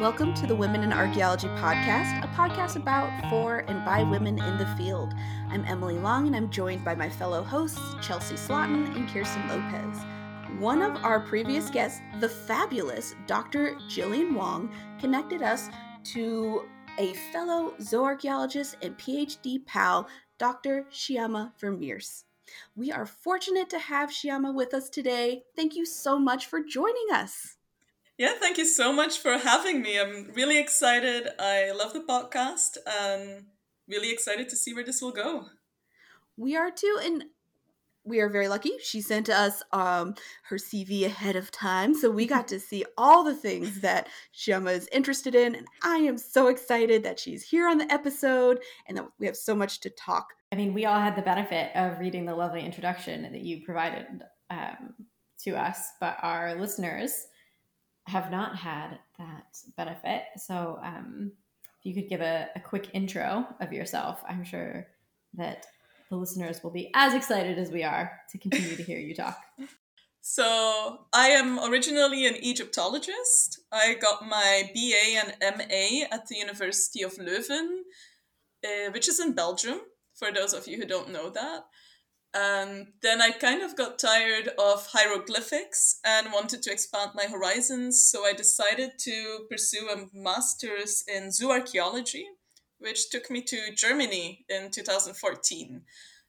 Welcome to the Women in Archaeology podcast, a podcast about, for, and by women in the field. I'm Emily Long, and I'm joined by my fellow hosts, Chelsea Slotin and Kirsten Lopez. One of our previous guests, the fabulous Dr. Jillian Wong, connected us to a fellow zooarchaeologist and PhD pal, Dr. Shyama Vermeersch. We are fortunate to have Shyama with us today. Thank you so much for joining us. Yeah, thank you so much for having me. I'm really excited. I love the podcast and really excited to see where this will go. We are too, and we are very lucky. She sent us um, her CV ahead of time, so we got to see all the things that Shyama is interested in. And I am so excited that she's here on the episode and that we have so much to talk. I mean, we all had the benefit of reading the lovely introduction that you provided um, to us, but our listeners have not had that benefit. So, um, if you could give a, a quick intro of yourself, I'm sure that the listeners will be as excited as we are to continue to hear you talk. So, I am originally an Egyptologist. I got my BA and MA at the University of Leuven, uh, which is in Belgium, for those of you who don't know that. And then I kind of got tired of hieroglyphics and wanted to expand my horizons. So I decided to pursue a master's in zooarchaeology, which took me to Germany in 2014.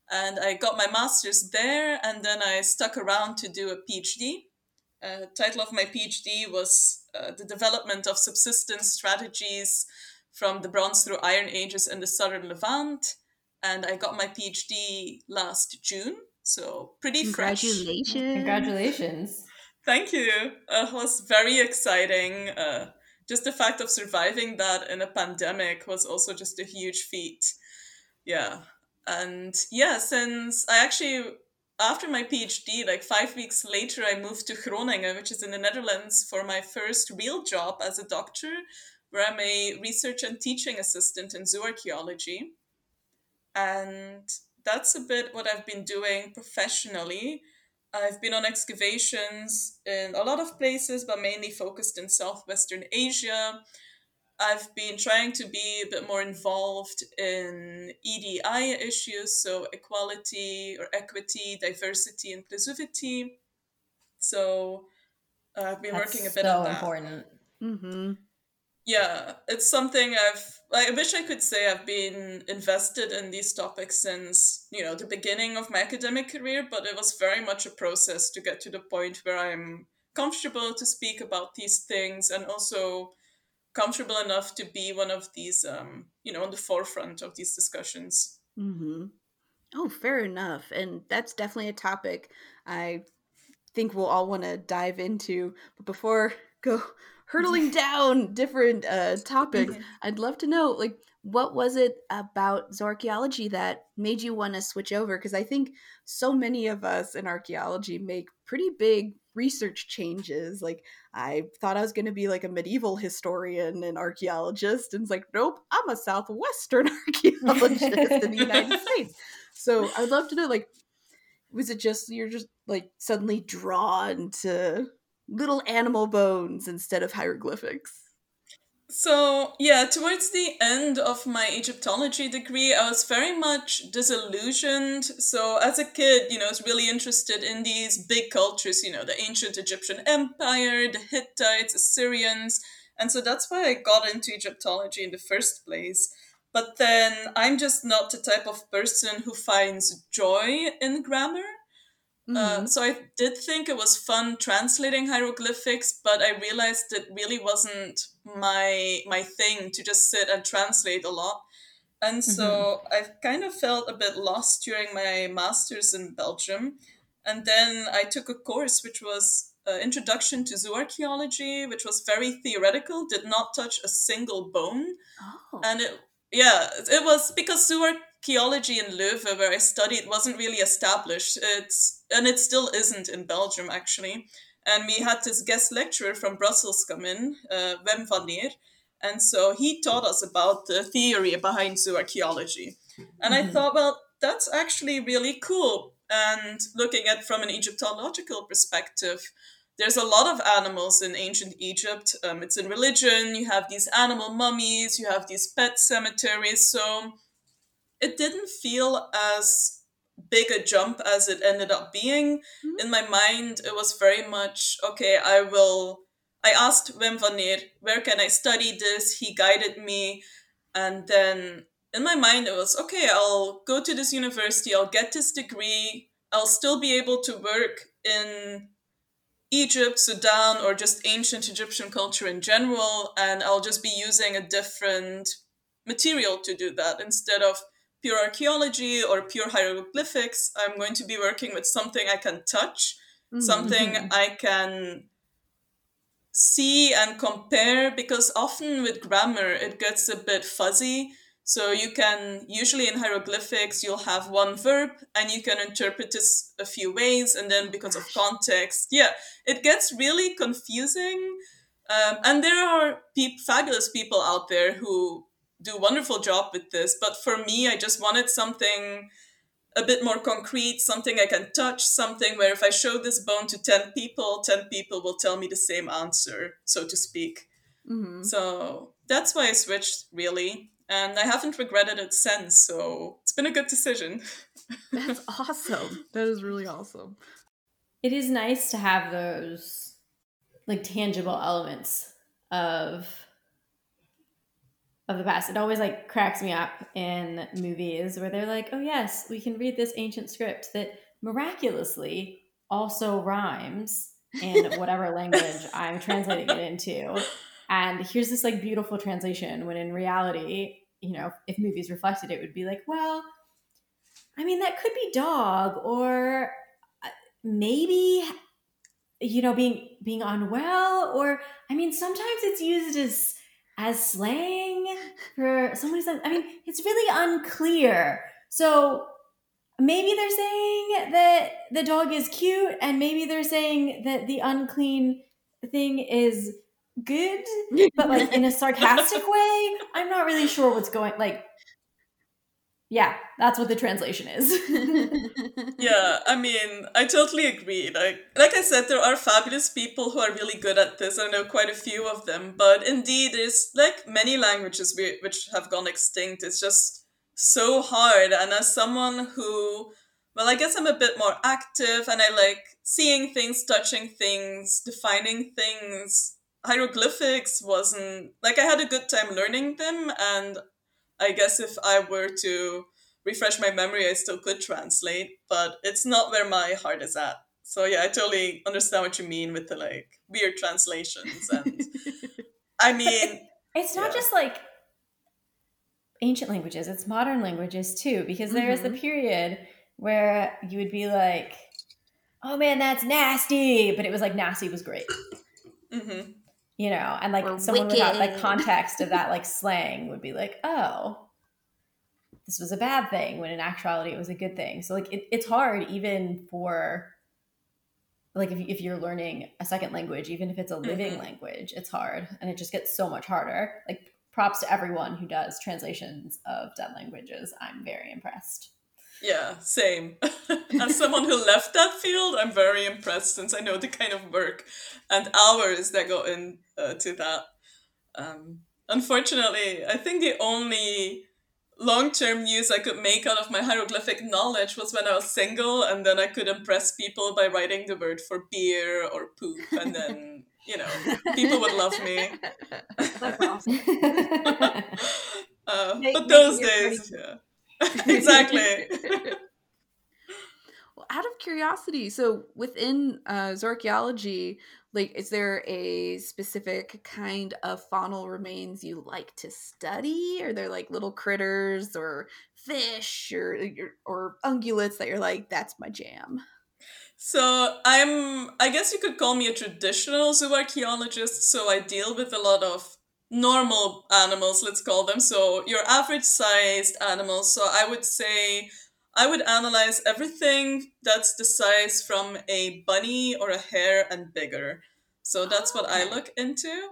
And I got my master's there, and then I stuck around to do a PhD. Uh, title of my PhD was uh, The Development of Subsistence Strategies from the Bronze through Iron Ages in the Southern Levant and I got my PhD last June. So pretty Congratulations. fresh. Congratulations. Thank you. Uh, it was very exciting. Uh, just the fact of surviving that in a pandemic was also just a huge feat. Yeah. And yeah, since I actually, after my PhD, like five weeks later, I moved to Groningen, which is in the Netherlands, for my first real job as a doctor, where I'm a research and teaching assistant in zooarchaeology. And that's a bit what I've been doing professionally. I've been on excavations in a lot of places, but mainly focused in Southwestern Asia. I've been trying to be a bit more involved in EDI issues, so equality or equity, diversity, inclusivity. So uh, I've been That's working a bit so on that. important. Mm-hmm. Yeah, it's something I've. I wish I could say I've been invested in these topics since you know the beginning of my academic career, but it was very much a process to get to the point where I'm comfortable to speak about these things and also comfortable enough to be one of these, um, you know, on the forefront of these discussions. Mm-hmm. Oh, fair enough. And that's definitely a topic I think we'll all want to dive into. But before go hurtling down different uh, topics, I'd love to know, like, what was it about zooarchaeology that made you want to switch over? Because I think so many of us in archaeology make pretty big research changes. Like, I thought I was going to be like a medieval historian and archaeologist, and it's like, nope, I'm a southwestern archaeologist in the United States. So I'd love to know, like, was it just you're just like suddenly drawn to little animal bones instead of hieroglyphics? So, yeah, towards the end of my Egyptology degree, I was very much disillusioned. So, as a kid, you know, I was really interested in these big cultures, you know, the ancient Egyptian empire, the Hittites, Assyrians. And so that's why I got into Egyptology in the first place. But then I'm just not the type of person who finds joy in grammar. Uh, so I did think it was fun translating hieroglyphics, but I realized it really wasn't my my thing to just sit and translate a lot. And so I kind of felt a bit lost during my master's in Belgium. And then I took a course which was uh, Introduction to Zooarchaeology, which was very theoretical, did not touch a single bone. Oh. And it, yeah, it was because zooarchaeology in Leuven, where I studied, wasn't really established. It's and it still isn't in Belgium actually. And we had this guest lecturer from Brussels come in, uh, Wim van Neer, and so he taught us about the theory behind zooarchaeology. And I thought, well, that's actually really cool. And looking at from an Egyptological perspective, there's a lot of animals in ancient Egypt. Um, it's in religion. You have these animal mummies. You have these pet cemeteries. So it didn't feel as big a jump as it ended up being. Mm-hmm. In my mind, it was very much okay. I will. I asked Wim van Neer, where can I study this? He guided me, and then in my mind, it was okay. I'll go to this university. I'll get this degree. I'll still be able to work in Egypt, Sudan, or just ancient Egyptian culture in general, and I'll just be using a different material to do that instead of pure archaeology or pure hieroglyphics. I'm going to be working with something I can touch, mm-hmm. something I can see and compare because often with grammar it gets a bit fuzzy so you can usually in hieroglyphics you'll have one verb and you can interpret this a few ways and then because of context, yeah, it gets really confusing. Um, and there are pe- fabulous people out there who do a wonderful job with this, but for me, I just wanted something a bit more concrete, something I can touch, something where if I show this bone to 10 people, 10 people will tell me the same answer, so to speak. Mm-hmm. So that's why I switched, really and I haven't regretted it since. So it's been a good decision. That's awesome. That is really awesome. It is nice to have those like tangible elements of of the past. It always like cracks me up in movies where they're like, "Oh yes, we can read this ancient script that miraculously also rhymes in whatever language I'm translating it into." and here's this like beautiful translation when in reality you know if movies reflected it would be like well i mean that could be dog or uh, maybe you know being being unwell or i mean sometimes it's used as as slang for somebody's i mean it's really unclear so maybe they're saying that the dog is cute and maybe they're saying that the unclean thing is good, but like in a sarcastic way. I'm not really sure what's going like yeah, that's what the translation is. yeah, I mean, I totally agree. Like like I said, there are fabulous people who are really good at this. I know quite a few of them, but indeed, there's like many languages we, which have gone extinct. It's just so hard. And as someone who, well, I guess I'm a bit more active, and I like seeing things, touching things, defining things hieroglyphics wasn't like I had a good time learning them, and I guess if I were to refresh my memory, I still could translate, but it's not where my heart is at. So yeah, I totally understand what you mean with the like weird translations, and I mean, it's not yeah. just like ancient languages; it's modern languages too, because there is mm-hmm. a period where you would be like, "Oh man, that's nasty," but it was like nasty was great. Mm-hmm you know, and like or someone wicked. without like context of that like slang would be like, oh, this was a bad thing when in actuality it was a good thing. So like it, it's hard even for like if, if you're learning a second language, even if it's a living mm-hmm. language, it's hard and it just gets so much harder. Like props to everyone who does translations of dead languages. I'm very impressed. Yeah, same. As someone who left that field, I'm very impressed since I know the kind of work and hours that go into uh, that. Um, unfortunately, I think the only long term use I could make out of my hieroglyphic knowledge was when I was single, and then I could impress people by writing the word for beer or poop, and then, you know, people would love me. That's awesome. uh, but those days, yeah. exactly. well, out of curiosity, so within uh, Zooarchaeology, like, is there a specific kind of faunal remains you like to study? Are there like little critters or fish or or ungulates that you're like, that's my jam? So I'm, I guess you could call me a traditional zooarchaeologist. So I deal with a lot of normal animals, let's call them. So your average sized animals. So I would say I would analyze everything that's the size from a bunny or a hare and bigger. So that's what I ah. look into.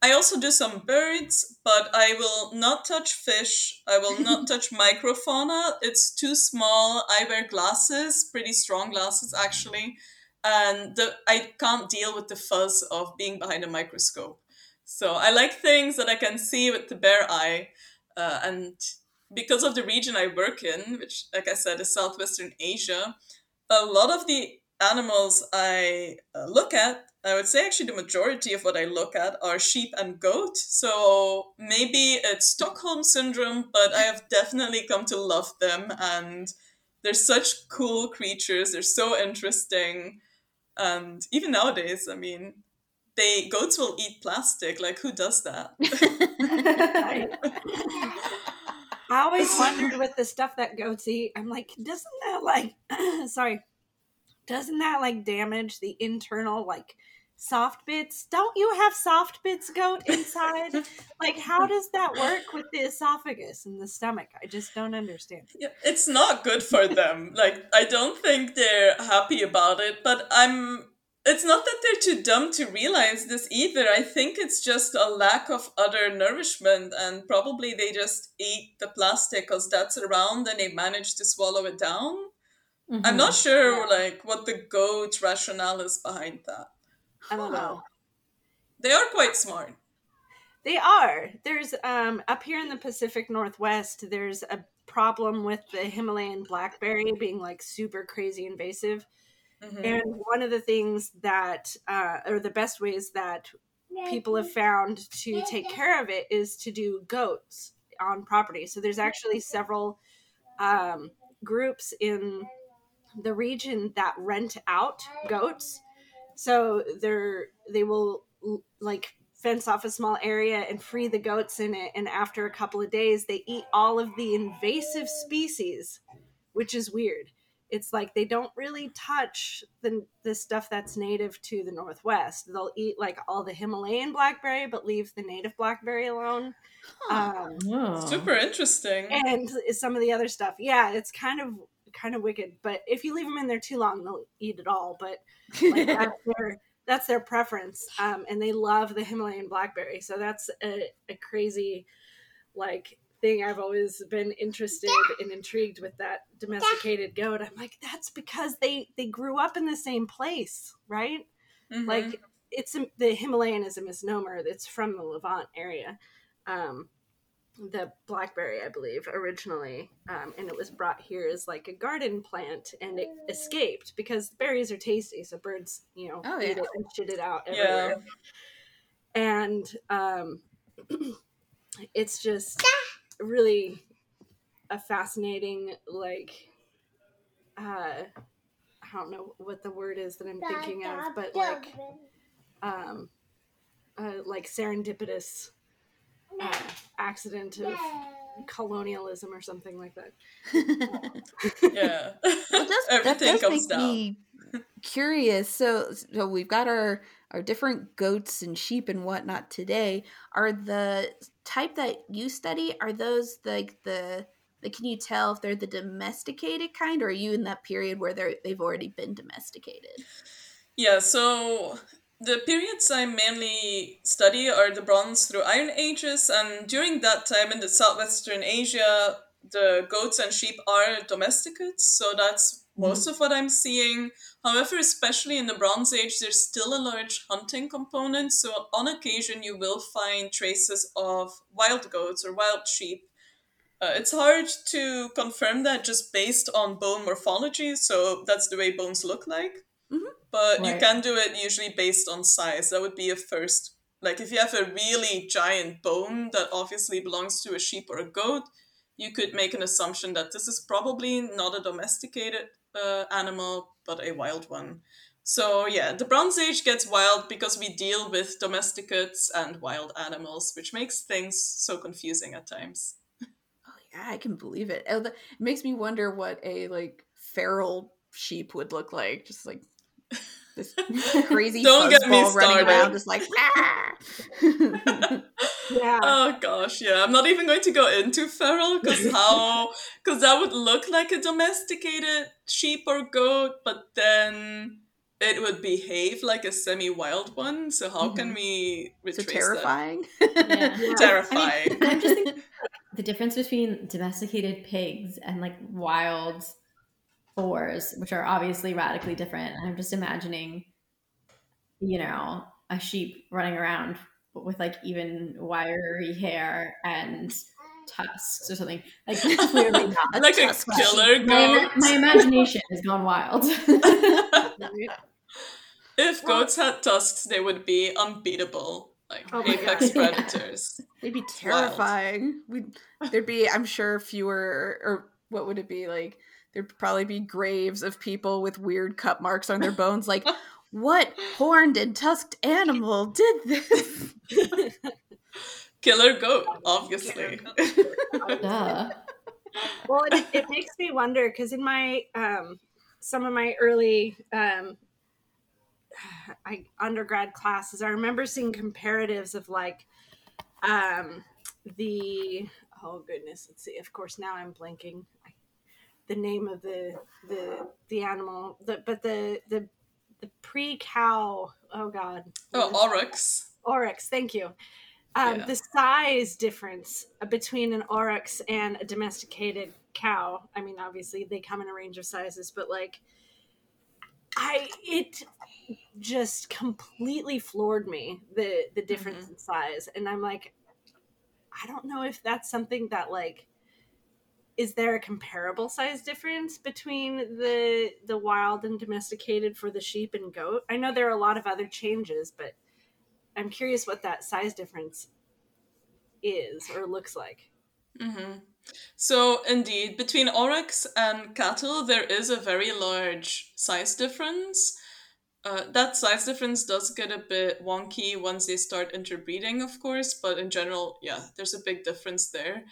I also do some birds, but I will not touch fish. I will not touch microfauna. It's too small. I wear glasses, pretty strong glasses actually. and the, I can't deal with the fuzz of being behind a microscope. So I like things that I can see with the bare eye, uh, and because of the region I work in, which, like I said, is Southwestern Asia, a lot of the animals I uh, look at, I would say actually the majority of what I look at are sheep and goat. So maybe it's Stockholm syndrome, but I have definitely come to love them and they're such cool creatures. They're so interesting. And even nowadays, I mean, they goats will eat plastic. Like who does that? I always wondered with the stuff that goats eat. I'm like, doesn't that like sorry, doesn't that like damage the internal like soft bits? Don't you have soft bits goat inside? like how does that work with the esophagus and the stomach? I just don't understand. Yeah, it's not good for them. like I don't think they're happy about it, but I'm it's not that they're too dumb to realize this either. I think it's just a lack of other nourishment, and probably they just eat the plastic because that's around and they manage to swallow it down. Mm-hmm. I'm not sure yeah. like what the goat rationale is behind that. I don't know. They are quite smart. They are. There's um up here in the Pacific Northwest, there's a problem with the Himalayan blackberry being like super crazy invasive. Mm-hmm. And one of the things that uh or the best ways that people have found to take care of it is to do goats on property. So there's actually several um groups in the region that rent out goats. So they're they will like fence off a small area and free the goats in it and after a couple of days they eat all of the invasive species, which is weird. It's like they don't really touch the the stuff that's native to the northwest. They'll eat like all the Himalayan blackberry but leave the native blackberry alone. Huh. Um, Super interesting. And some of the other stuff. Yeah, it's kind of kind of wicked. But if you leave them in there too long, they'll eat it all. But like, that's their that's their preference, um, and they love the Himalayan blackberry. So that's a, a crazy like thing I've always been interested and intrigued with that domesticated goat. I'm like, that's because they they grew up in the same place, right? Mm-hmm. Like it's the Himalayan is a misnomer. It's from the Levant area. Um, the blackberry, I believe, originally, um, and it was brought here as like a garden plant, and it escaped because berries are tasty, so birds, you know, oh, eat it and shit it out everywhere. Yeah. And um, it's just really a fascinating, like, uh, I don't know what the word is that I'm thinking of, but like, um, uh, like serendipitous uh, accident of colonialism or something like that. yeah, well, does, everything comes down. Me curious. So, so we've got our our different goats and sheep and whatnot today. Are the type that you study are those like the like, can you tell if they're the domesticated kind, or are you in that period where they're they've already been domesticated? Yeah, so the periods I mainly study are the Bronze through Iron Ages, and during that time in the southwestern Asia, the goats and sheep are domesticates, so that's. Most mm-hmm. of what I'm seeing. However, especially in the Bronze Age, there's still a large hunting component, so on occasion you will find traces of wild goats or wild sheep. Uh, it's hard to confirm that just based on bone morphology, so that's the way bones look like. Mm-hmm but right. you can do it usually based on size. That would be a first. Like if you have a really giant bone that obviously belongs to a sheep or a goat, you could make an assumption that this is probably not a domesticated uh, animal, but a wild one. So yeah, the Bronze Age gets wild because we deal with domesticates and wild animals, which makes things so confusing at times. Oh yeah, I can believe it. It makes me wonder what a like feral sheep would look like. Just like this crazy Don't get me running around just like yeah. Oh gosh, yeah. I'm not even going to go into feral because how because that would look like a domesticated sheep or goat, but then it would behave like a semi-wild one. So how mm-hmm. can we retrace so terrifying? That? Yeah. terrifying. I mean, I'm just thinking the difference between domesticated pigs and like wild boars, which are obviously radically different. I'm just imagining, you know, a sheep running around with like even wiry hair and tusks or something. Like clearly not. like a killer goat. My, my imagination has gone wild. if goats had tusks, they would be unbeatable. Like Oh apex God. predators. They'd be terrifying. We there'd be, I'm sure, fewer or what would it be like? There'd probably be graves of people with weird cut marks on their bones. Like, what horned and tusked animal did this? Killer goat, obviously. Duh. well it, it makes me wonder because in my um some of my early um I, undergrad classes i remember seeing comparatives of like um the oh goodness let's see of course now i'm blanking the name of the the the animal the but the the the pre-cow oh god. Oh, aurochs. aurochs thank you. Um, Yeah. the size difference between an aurochs and a domesticated cow i mean obviously they come in a range of sizes but like i it just completely floored me the the difference in size. And i'm like i don't know if that's something that like is there a comparable size difference between the the wild and domesticated for the sheep and goat i know there are a lot of other changes but i'm curious what that size difference is or looks like hmm So, indeed, between aurochs and cattle, there is a very large size difference. Uh, that size difference does get a bit wonky once they start interbreeding, of course, but in general, yeah, there's a big difference there.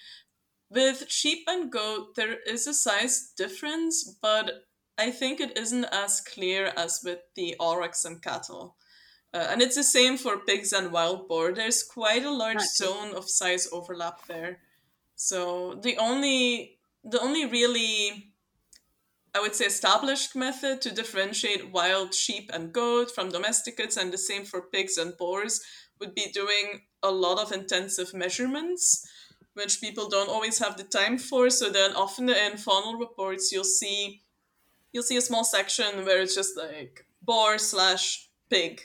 With sheep and goat, there is a size difference, but I think it isn't as clear as with the aurochs and cattle. Uh, and it's the same for pigs and wild boar. There's quite a large Gotcha. zone of size overlap there. So the only the only really I would say established method to differentiate wild sheep and goat from domesticates and the same for pigs and boars would be doing a lot of intensive measurements which people don't always have the time for so then often in faunal reports you'll see you'll see a small section where it's just like boar slash pig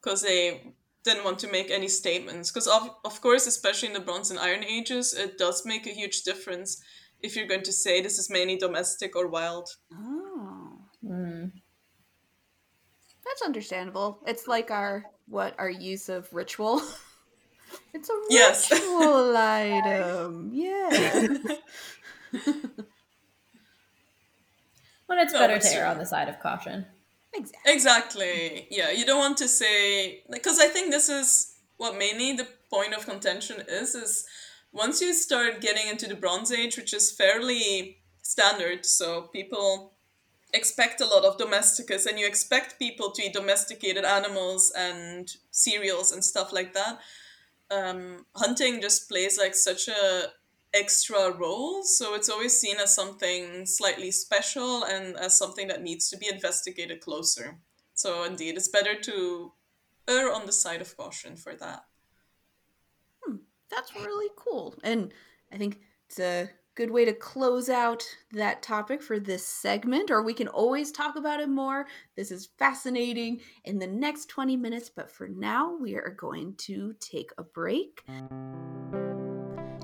because they didn't want to make any statements because of, of course especially in the bronze and iron ages it does make a huge difference if you're going to say this is mainly domestic or wild Oh, Mm. that's understandable. It's like our what our use of ritual. It's a Yes. ritual item. Yeah. When it's No, better to err on the side of caution. exactly. exactly yeah you don't want to say because i think this is what mainly the point of contention is is once you start getting into the bronze age which is fairly standard so people expect a lot of domesticates and you expect people to eat domesticated animals and cereals and stuff like that um, hunting just plays like such a extra role. So it's always seen as something slightly special and as something that needs to be investigated closer. So indeed it's better to err on the side of caution for that. That's really cool. And I think it's good way to close out that topic for this segment, or we can always talk about it more. This is fascinating in the next 20 minutes, but for now, we are going to take a break.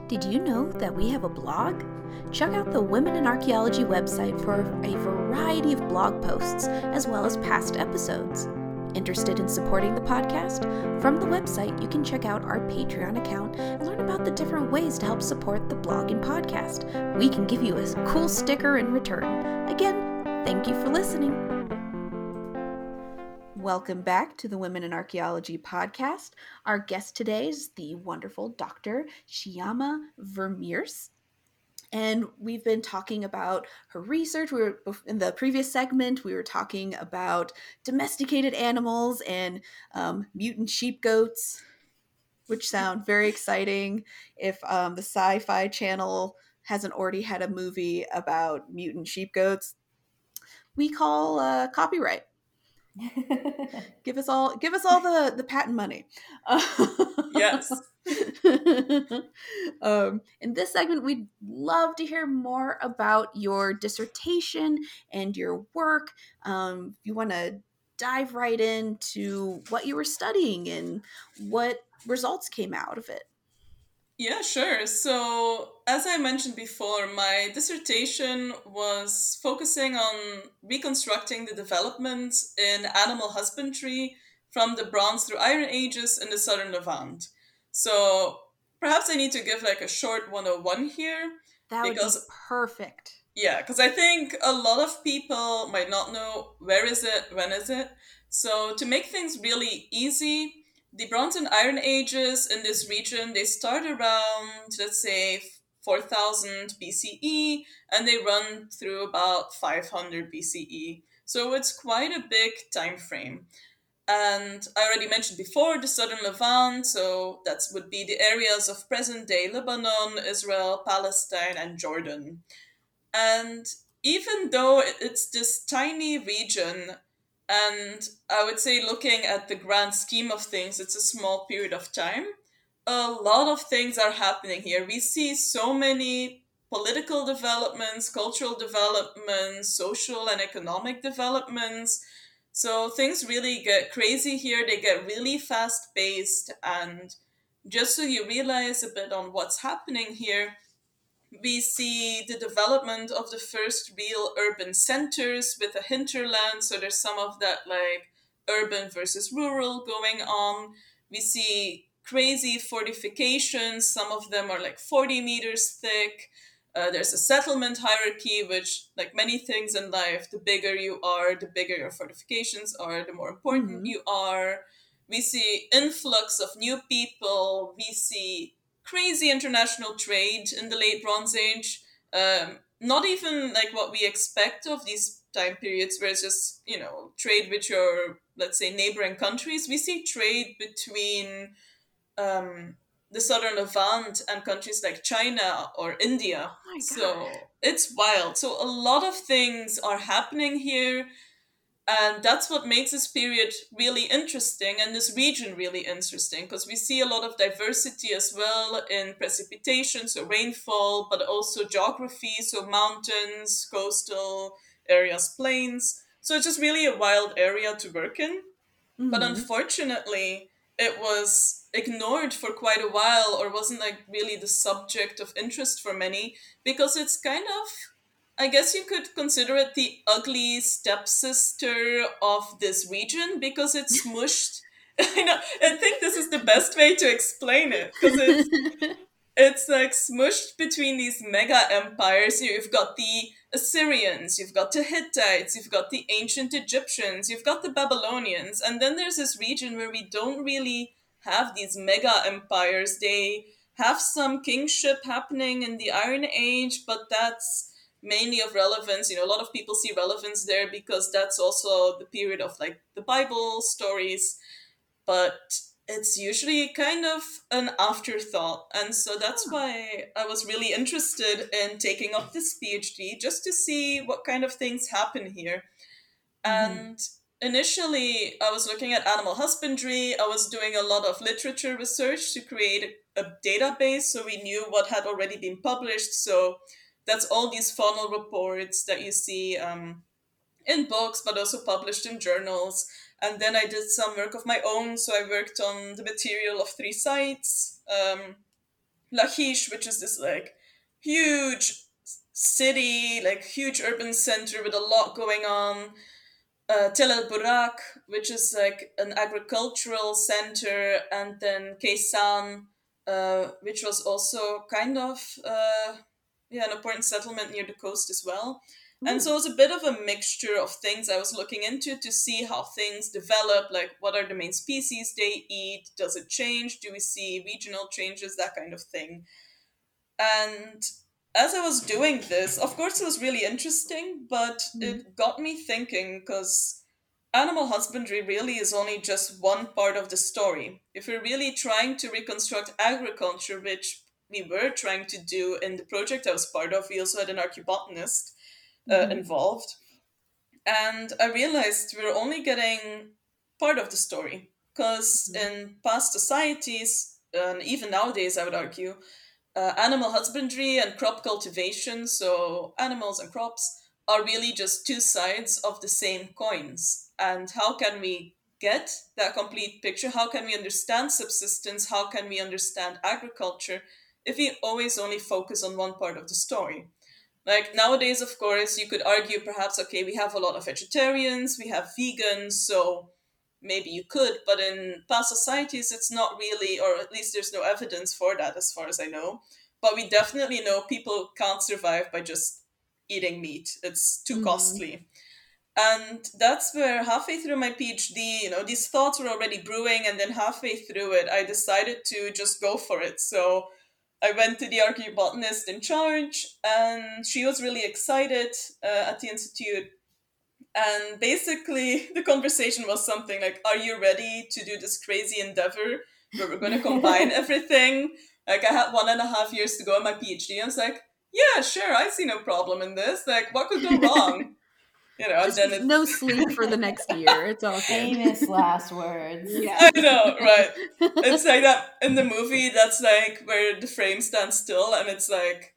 Did you know that we have a blog? Check out the Women in Archaeology website for a variety of blog posts as well as past episodes. Interested in supporting the podcast? From the website, you can check out our Patreon account and learn about the different ways to help support the blog and podcast. We can give you a cool sticker in return. Again, thank you for listening. Welcome back to the Women in Archaeology podcast. Our guest today is the wonderful Dr. Shyama Vermeersch. And we've been talking about her research. We were in the previous segment. We were talking about domesticated animals and um, mutant sheep goats, which sound very exciting. If um, the Sci-Fi Channel hasn't already had a movie about mutant sheep goats, we call uh, copyright. give us all give us all the the patent money. yes. um, in this segment, we'd love to hear more about your dissertation and your work. Um, if you want to dive right into what you were studying and what results came out of it. Yeah, sure. So, as I mentioned before, my dissertation was focusing on reconstructing the development in animal husbandry from the Bronze through Iron Ages in the southern Levant. So, perhaps I need to give like a short 101 here. That would because, be perfect. Yeah, because I think a lot of people might not know where is it, when is it. So, to make things really easy, the Bronze and Iron Ages in this region, they start around, let's say, 4000 BCE and they run through about 500 BCE. So it's quite a big time frame. And I already mentioned before the southern Levant, so that would be the areas of present day Lebanon, Israel, Palestine, and Jordan. And even though it's this tiny region, and I would say, looking at the grand scheme of things, it's a small period of time. A lot of things are happening here. We see so many political developments, cultural developments, social and economic developments. So things really get crazy here. They get really fast paced. And just so you realize a bit on what's happening here, we see the development of the first real urban centers with a hinterland. So there's some of that like urban versus rural going on. We see crazy fortifications. Some of them are like 40 meters thick. Uh, there's a settlement hierarchy, which, like many things in life, the bigger you are, the bigger your fortifications are, the more important mm-hmm. you are. We see influx of new people. We see crazy international trade in the late Bronze Age. Um, not even like what we expect of these time periods, where it's just you know trade with your let's say neighboring countries. We see trade between um, the southern Levant and countries like China or India. Oh so it's wild. So a lot of things are happening here and that's what makes this period really interesting and this region really interesting because we see a lot of diversity as well in precipitation so rainfall but also geography so mountains coastal areas plains so it's just really a wild area to work in mm-hmm. but unfortunately it was ignored for quite a while or wasn't like really the subject of interest for many because it's kind of I guess you could consider it the ugly stepsister of this region because it's smushed. I know. I think this is the best way to explain it because it's it's like smushed between these mega empires. You've got the Assyrians, you've got the Hittites, you've got the ancient Egyptians, you've got the Babylonians, and then there's this region where we don't really have these mega empires. They have some kingship happening in the Iron Age, but that's mainly of relevance. You know, a lot of people see relevance there because that's also the period of like the Bible stories, but it's usually kind of an afterthought. And so that's why I was really interested in taking up this PhD just to see what kind of things happen here. Mm-hmm. And initially, I was looking at animal husbandry. I was doing a lot of literature research to create a database so we knew what had already been published. So that's all these faunal reports that you see um, in books, but also published in journals. And then I did some work of my own. So I worked on the material of three sites. Um, Lachish, which is this like huge city, like huge urban center with a lot going on. Uh, Tel El Burak, which is like an agricultural center, and then Keisan, uh, which was also kind of uh, yeah, an important settlement near the coast as well. Mm. And so it was a bit of a mixture of things I was looking into to see how things develop, like what are the main species they eat, does it change, do we see regional changes, that kind of thing. And as I was doing this, of course, it was really interesting, but mm. it got me thinking because animal husbandry really is only just one part of the story. If we're really trying to reconstruct agriculture, which we were trying to do in the project I was part of. We also had an archaeobotanist uh, mm-hmm. involved. and I realized we we're only getting part of the story because mm-hmm. in past societies, and even nowadays, I would argue, uh, animal husbandry and crop cultivation, so animals and crops, are really just two sides of the same coins. And how can we get that complete picture? How can we understand subsistence? How can we understand agriculture if we always only focus on one part of the story? Like nowadays, of course, you could argue perhaps, okay, we have a lot of vegetarians, we have vegans, so maybe you could, but in past societies, it's not really, or at least there's no evidence for that as far as I know. But we definitely know people can't survive by just eating meat, it's too mm. costly. And that's where halfway through my PhD, you know, these thoughts were already brewing, and then halfway through it, I decided to just go for it. So I went to the archaeobotanist in charge, and she was really excited uh, at the institute and basically, the conversation was something like, Are you ready to do this crazy endeavor where we're going to combine everything? Like, I had one and a half years to go on my PhD. I was like, Yeah, sure, I see no problem in this. Like, what could go wrong? You know, Just and then it... no sleep for the next year. It's all famous last words. Yeah, I know, right? It's like that in the movie. That's like where the frame stands still, and it's like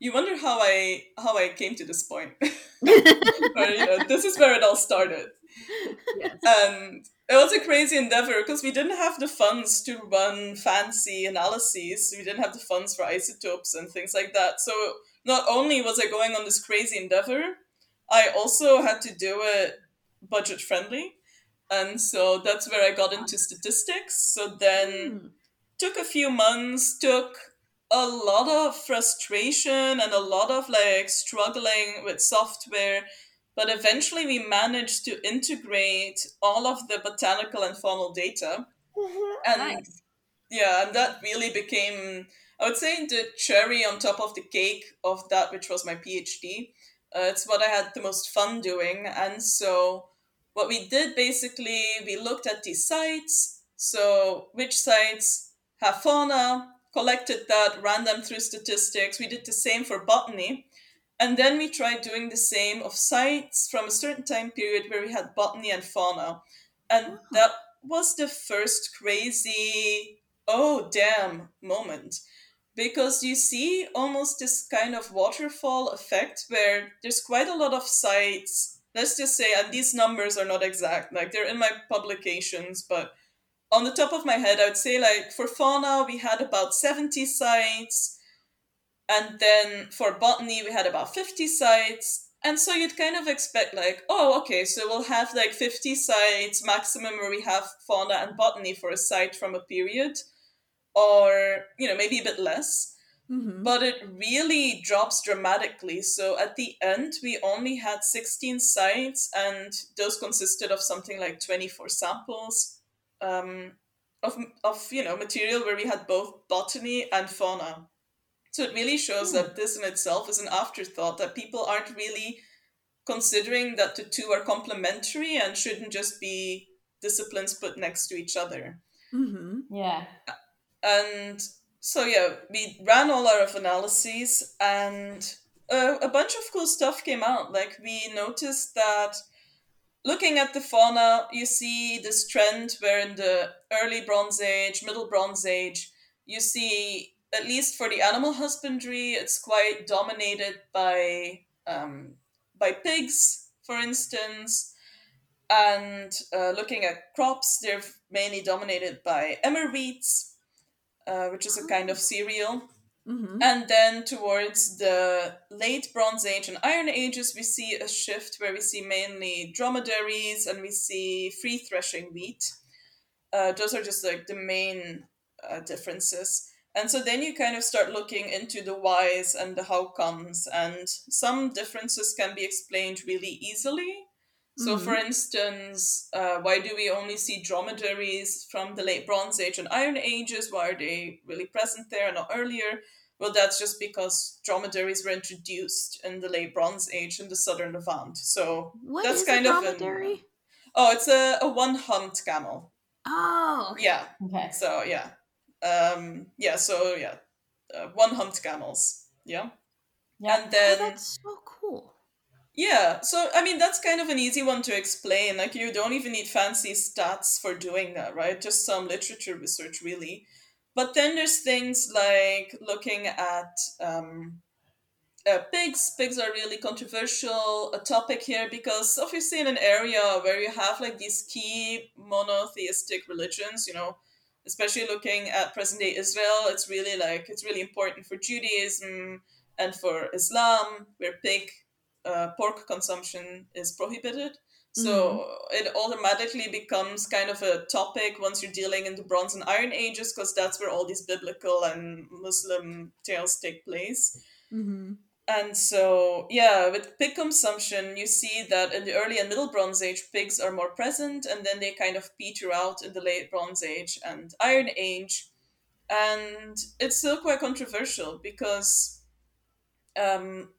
you wonder how I how I came to this point. or, you know, this is where it all started. Yes. And it was a crazy endeavor because we didn't have the funds to run fancy analyses. We didn't have the funds for isotopes and things like that. So not only was I going on this crazy endeavor, I also had to do it budget friendly. And so that's where I got into statistics. So then mm. took a few months, took a lot of frustration and a lot of like struggling with software but eventually we managed to integrate all of the botanical and faunal data mm-hmm. and nice. yeah and that really became i would say the cherry on top of the cake of that which was my phd uh, it's what i had the most fun doing and so what we did basically we looked at these sites so which sites have fauna collected that, ran them through statistics. We did the same for botany. And then we tried doing the same of sites from a certain time period where we had botany and fauna. And that was the first crazy, oh damn moment. Because you see almost this kind of waterfall effect where there's quite a lot of sites. Let's just say, and these numbers are not exact, like they're in my publications, but on the top of my head, I would say like for fauna, we had about 70 sites. And then for botany, we had about 50 sites. And so you'd kind of expect like, oh, okay, so we'll have like 50 sites maximum where we have fauna and botany for a site from a period, or, you know, maybe a bit less. Mm-hmm. But it really drops dramatically. So at the end, we only had 16 sites, and those consisted of something like 24 samples um, of of you know material where we had both botany and fauna. So it really shows that this in itself is an afterthought that people aren't really considering that the two are complementary and shouldn't just be disciplines put next to each other. Mm-hmm. Yeah. And so yeah, we ran all our analyses and uh, a bunch of cool stuff came out. Like we noticed that looking at the fauna, you see this trend where in the early Bronze Age, Middle Bronze Age, you see, at least for the animal husbandry, it's quite dominated by um, by pigs, for instance. And uh, looking at crops, they're mainly dominated by emmer wheats, uh, which is a kind of cereal. Mm-hmm. And then towards the late Bronze Age and Iron Ages, we see a shift where we see mainly dromedaries and we see free threshing wheat. Uh, those are just like the main uh, differences. And so then you kind of start looking into the whys and the how comes, and some differences can be explained really easily. So, mm-hmm. for instance, uh, why do we only see dromedaries from the late Bronze Age and Iron Ages? Why are they really present there and not earlier? Well, that's just because dromedaries were introduced in the late Bronze Age in the southern Levant. So what that's kind of an, oh, it's a, a one humped camel. Oh, okay. yeah. Okay. So yeah, um, yeah. So yeah, uh, one humped camels. Yeah. Yeah. And then oh, that's so cool. Yeah, so I mean that's kind of an easy one to explain. Like you don't even need fancy stats for doing that, right? Just some literature research, really. But then there's things like looking at um, uh, pigs. Pigs are really controversial a topic here because obviously in an area where you have like these key monotheistic religions, you know, especially looking at present day Israel, it's really like it's really important for Judaism and for Islam, where pig uh, pork consumption is prohibited. So it automatically becomes kind of a topic once you're dealing in the Bronze and Iron Ages, because that's where all these biblical and Muslim tales take place. Mm-hmm. And so, yeah, with pig consumption, you see that in the early and middle Bronze Age, pigs are more present, and then they kind of peter out in the late Bronze Age and Iron Age. And it's still quite controversial because um,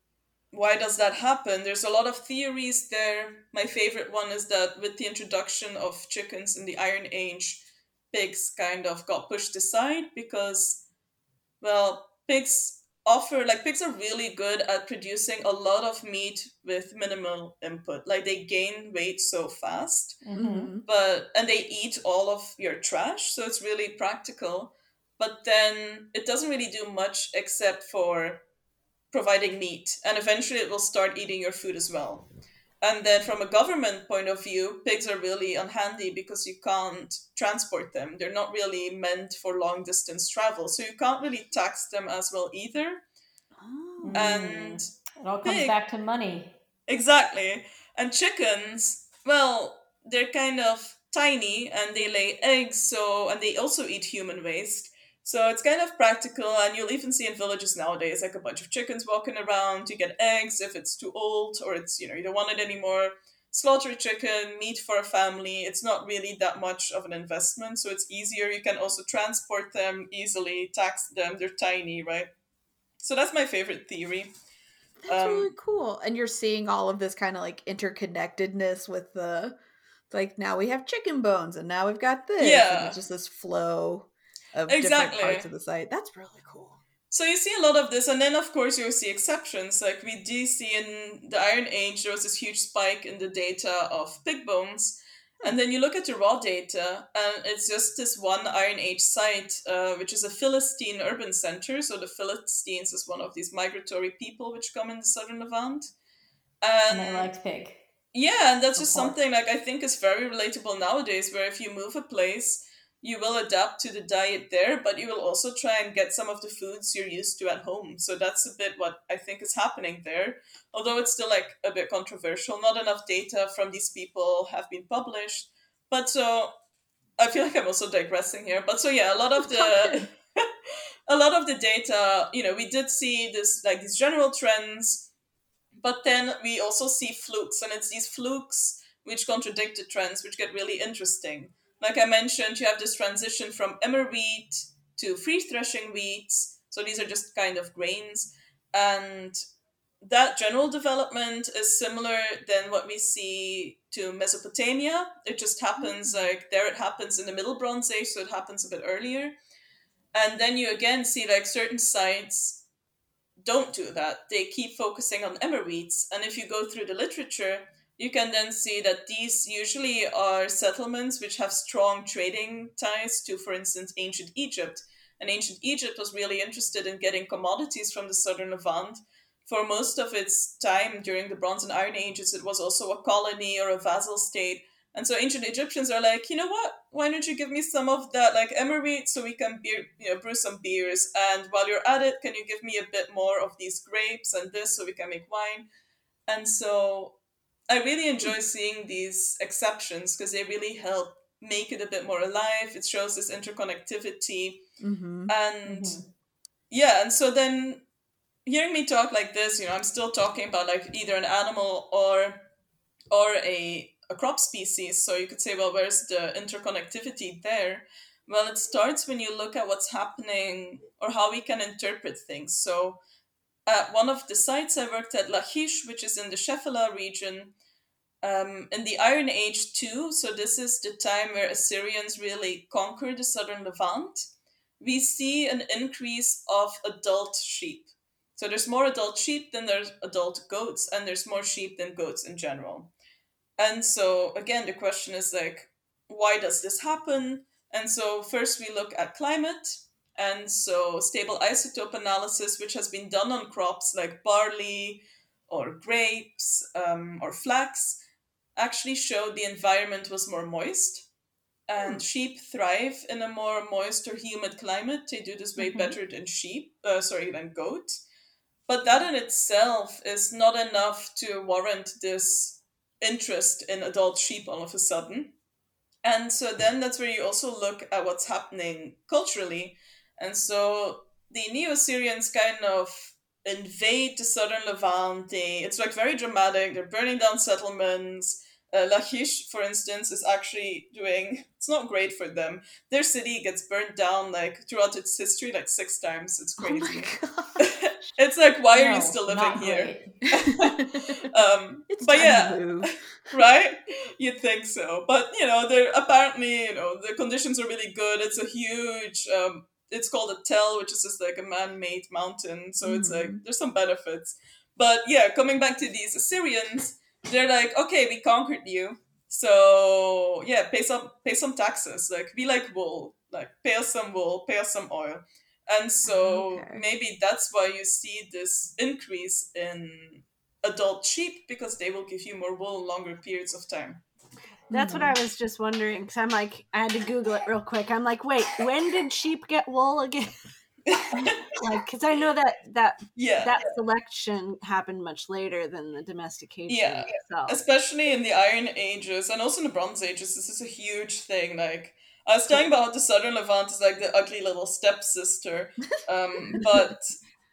why does that happen? There's a lot of theories there. My favorite one is that with the introduction of chickens in the Iron Age, pigs kind of got pushed aside because, well, pigs offer, like, pigs are really good at producing a lot of meat with minimal input. Like, they gain weight so fast, Mm-hmm. but, and they eat all of your trash, so it's really practical. But then it doesn't really do much except for providing meat, and eventually it will start eating your food as well. And then, from a government point of view, pigs are really unhandy because you can't transport them. They're not really meant for long distance travel, so you can't really tax them as well either. Oh. And mm. It all comes Pig. back to money. exactly, and chickens, well, they're kind of tiny and they lay eggs, so and they also eat human waste. So it's kind of practical, and you'll even see in villages nowadays like a bunch of chickens walking around. You get eggs if it's too old or it's you know you don't want it anymore. Slaughter chicken, meat for a family. It's not really that much of an investment, so it's easier. You can also transport them easily, tax them. They're tiny, right? So that's my favorite theory. That's Um, really cool. And you're seeing all of this kind of like interconnectedness with the like now we have chicken bones and now we've got this. Yeah. Just this flow of Exactly. different parts of the site. That's really cool. So you see a lot of this, and then of course you see exceptions. Like we do see in the Iron Age, there was this huge spike in the data of pig bones, and then you look at the raw data, and it's just this one Iron Age site, uh, which is a Philistine urban center. So the Philistines is one of these migratory people which come in the southern Levant, And and I liked pig. yeah, and that's just course. something like I think is very relatable nowadays, where if you move a place, you will adapt to the diet there, but you will also try and get some of the foods you're used to at home. So that's a bit what I think is happening there. Although it's still like a bit controversial. Not enough data from these people have been published. But so I feel like I'm also digressing here. But so yeah, a lot of the a lot of the data, you know, we did see this like these general trends, but then we also see flukes, and it's these flukes which contradict the trends, which get really interesting. Like I mentioned, you have this transition from emmer wheat to free threshing wheats. So these are just kind of grains. And that general development is similar than what we see to Mesopotamia. It just happens mm-hmm. like there it happens in the Middle Bronze Age, so it happens a bit earlier. And then you again see like certain sites don't do that. They keep focusing on emmer wheats. And if you go through the literature, you can then see that these usually are settlements which have strong trading ties to, for instance, ancient Egypt. And ancient Egypt was really interested in getting commodities from the southern Levant. For most of its time during the Bronze and Iron Ages, it was also a colony or a vassal state. And so ancient Egyptians are like, you know what? Why don't you give me some of that like wheat so we can beer, you know, brew some beers? And while you're at it, can you give me a bit more of these grapes and this so we can make wine? And so I really enjoy seeing these exceptions because they really help make it a bit more alive. It shows this interconnectivity. Mm-hmm. And Mhm. yeah, and so then hearing me talk like this, you know, I'm still talking about like either an animal or or a a crop species. So you could say, well, where's the interconnectivity there? Well, it starts when you look at what's happening or how we can interpret things. So one of the sites I worked at, Lachish, which is in the Shephelah region, um, in the Iron Age too, so this is the time where Assyrians really conquered the southern Levant, we see an increase of adult sheep. So there's more adult sheep than there's adult goats, and there's more sheep than goats in general. And so again, the question is like, why does this happen? And so first we look at climate, and so stable isotope analysis, which has been done on crops like barley or grapes um, or flax, actually showed the environment was more moist. And hmm. sheep thrive in a more moist or humid climate. They do this way mm-hmm. better than sheep, uh, sorry, than goat. But that in itself is not enough to warrant this interest in adult sheep all of a sudden. And so then that's where you also look at what's happening culturally. And so the Neo Assyrians kind of invade the southern Levant. They, it's like very dramatic. They're burning down settlements. Uh, Lachish, for instance, is actually doing. It's not great for them. Their city gets burned down like throughout its history, like six times. It's oh crazy. Oh it's like, why no, are you still living here? um, but yeah, right? You'd think so, but you know, they're apparently, you know, the conditions are really good. It's a huge. Um, it's called a tell, which is just like a man-made mountain. So mm-hmm. it's like mm-hmm. there's some benefits. But yeah, coming back to these Assyrians they're like, okay, we conquered you, so yeah, pay some pay some taxes. Like be like wool, like pay us some wool, pay us some oil, and so okay. maybe that's why you see this increase in adult sheep because they will give you more wool longer periods of time. That's what I was just wondering because I'm like, I had to Google it real quick. I'm like, wait, when did sheep get wool again? like because i know that that yeah that selection happened much later than the domestication yeah itself. especially in the iron ages and also in the bronze ages this is a huge thing like i was talking about the southern levant is like the ugly little stepsister um, but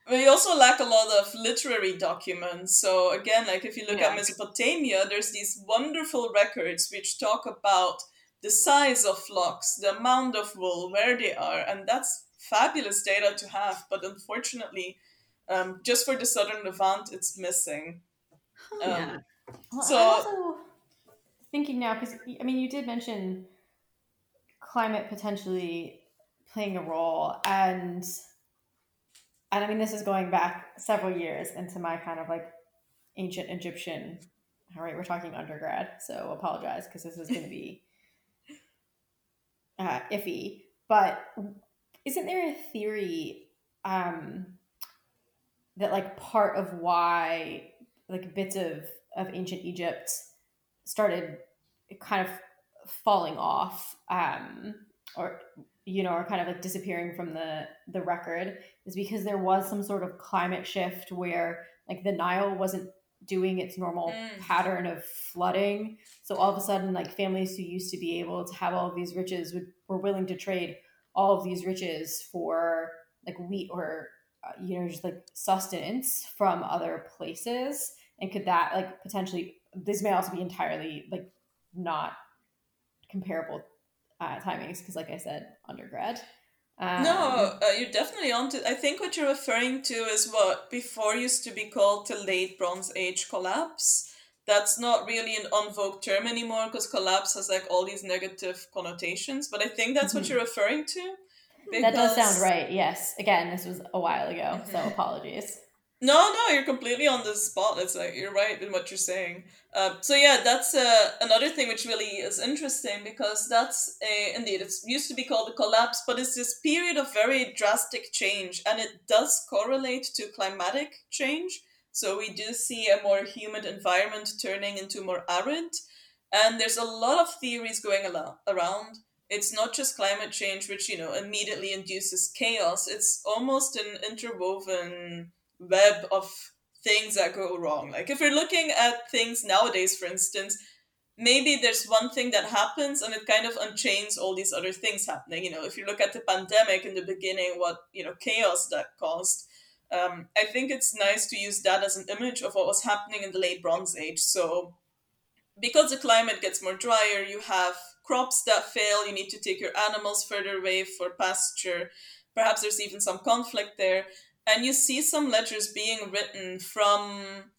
we also lack a lot of literary documents so again like if you look yeah. at mesopotamia there's these wonderful records which talk about the size of flocks the amount of wool where they are and that's fabulous data to have, but unfortunately, um, just for the southern Levant, it's missing. Oh, um, yeah. Well, so, I'm also thinking now because I mean, you did mention climate potentially playing a role, and and I mean, this is going back several years into my kind of like ancient Egyptian. All right, we're talking undergrad, so apologize because this is going to be uh, iffy. But isn't there a theory um, that like part of why like bits of of ancient Egypt started kind of falling off um, or you know, are kind of like disappearing from the the record is because there was some sort of climate shift where like the Nile wasn't doing its normal mm. pattern of flooding. So all of a sudden, like families who used to be able to have all of these riches would, were willing to trade all of these riches for like wheat or uh, you know just like sustenance from other places and could that like potentially this may also be entirely like not comparable uh, timings because like i said undergrad um, no uh, you're definitely on to i think what you're referring to is what before used to be called the late bronze age collapse that's not really an unvogue term anymore because collapse has like all these negative connotations. But I think that's mm-hmm. what you're referring to. Because... That does sound right. Yes. Again, this was a while ago, so mm-hmm. apologies. No, no, you're completely on the spot. It's like you're right in what you're saying. Uh, so yeah, that's uh, another thing which really is interesting because that's a indeed it used to be called a collapse, but it's this period of very drastic change, and it does correlate to climatic change. So we do see a more humid environment turning into more arid. And there's a lot of theories going around. It's not just climate change, which, you know, immediately induces chaos. It's almost an interwoven web of things that go wrong. Like if you're looking at things nowadays, for instance, maybe there's one thing that happens and it kind of unchains all these other things happening. You know, if you look at the pandemic in the beginning, what, you know, chaos that caused um, I think it's nice to use that as an image of what was happening in the late Bronze Age. So, because the climate gets more drier, you have crops that fail, you need to take your animals further away for pasture. Perhaps there's even some conflict there. And you see some letters being written from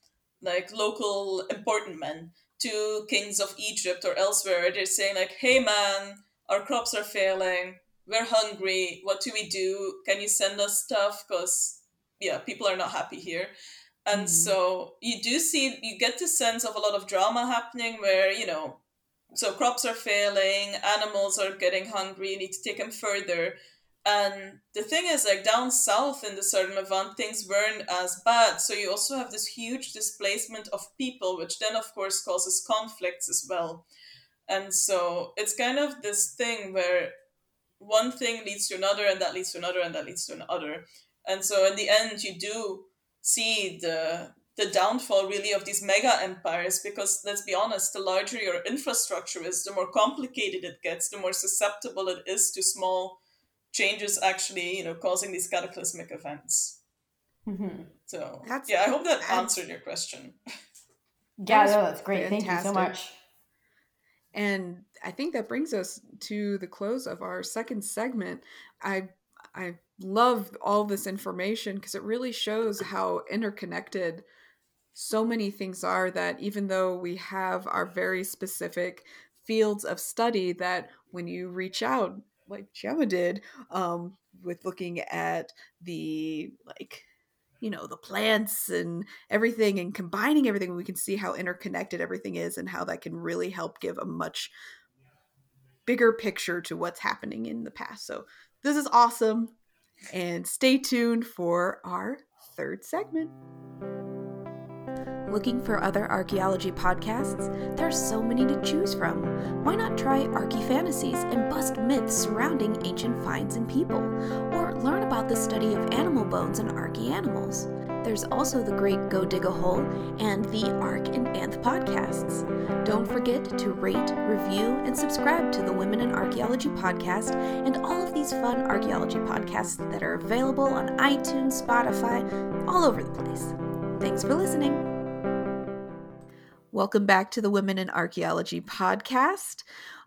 like local important men to kings of Egypt or elsewhere. They're saying, like, hey man, our crops are failing. We're hungry. What do we do? Can you send us stuff? Because yeah, people are not happy here. And Mhm. so you do see, you get the sense of a lot of drama happening where, you know, so crops are failing, animals are getting hungry, you need to take them further. And the thing is, like down south in the southern Levant, things weren't as bad. So you also have this huge displacement of people, which then, of course, causes conflicts as well. And so it's kind of this thing where one thing leads to another, and that leads to another, and that leads to another. And so in the end, you do see the the downfall really of these mega empires because let's be honest the larger your infrastructure is the more complicated it gets the more susceptible it is to small changes actually you know causing these cataclysmic events Mhm. so That's- yeah i hope that answered your question Yeah, was no, that's great. Thank you so much. And I think that brings us to the close of our second segment. I I love all this information because it really shows how interconnected so many things are that even though we have our very specific fields of study that when you reach out like Gemma did um, with looking at the like you know the plants and everything and combining everything we can see how interconnected everything is and how that can really help give a much bigger picture to what's happening in the past. So this is awesome and stay tuned for our third segment Looking for other archaeology podcasts? There's so many to choose from. Why not try ArchaeoFantasies and bust myths surrounding ancient finds and people? Or learn about the study of animal bones and archae animals? There's also the great Go Dig a Hole and the Arch and Anth podcasts. Don't forget to rate, review, and subscribe to the Women in Archaeology podcast and all of these fun archaeology podcasts that are available on iTunes, Spotify, all over the place. Thanks for listening. Welcome back to the Women in Archaeology podcast.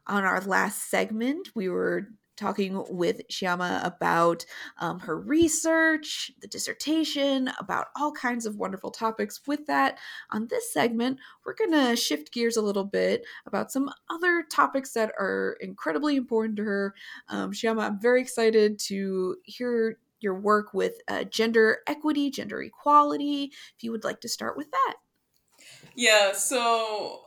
On our last segment, we were talking with Shyama about um, her research, the dissertation, about all kinds of wonderful topics. With that, on this segment, we're going to shift gears a little bit about some other topics that are incredibly important to her. Um, Shyama, I'm very excited to hear your work with uh, gender equity, gender equality. If you would like to start with that. Yeah, so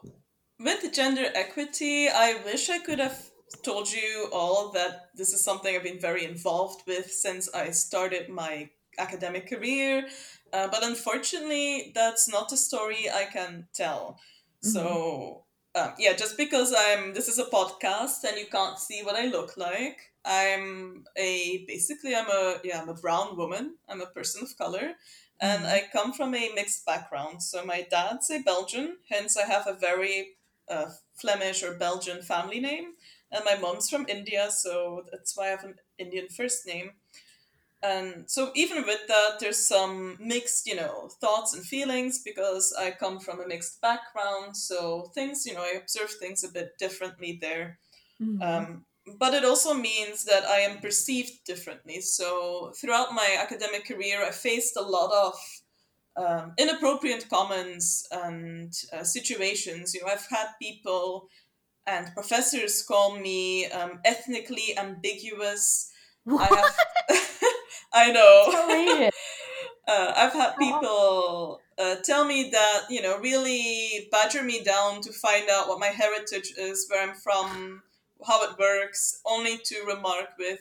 with gender equity, I wish I could have told you all that this is something I've been very involved with since I started my academic career. Uh, but unfortunately, that's not a story I can tell. So, um, yeah, just because I'm, this is a podcast and you can't see what I look like. I'm a basically I'm a yeah I'm a brown woman. I'm a person of color, and Mhm. I come from a mixed background. So my dad's a Belgian, hence I have a very uh, Flemish or Belgian family name, and my mom's from India, so that's why I have an Indian first name. And so even with that, there's some mixed, you know, thoughts and feelings because I come from a mixed background. So things, you know, I observe things a bit differently there. Mhm. Um, but it also means that I am perceived differently. So throughout my academic career, I faced a lot of um, inappropriate comments and uh, situations. You know, I've had people and professors call me um, ethnically ambiguous. I have, I know. Uh, I've had people uh, tell me that, you know, really badger me down to find out what my heritage is, where I'm from, how it works, only to remark with,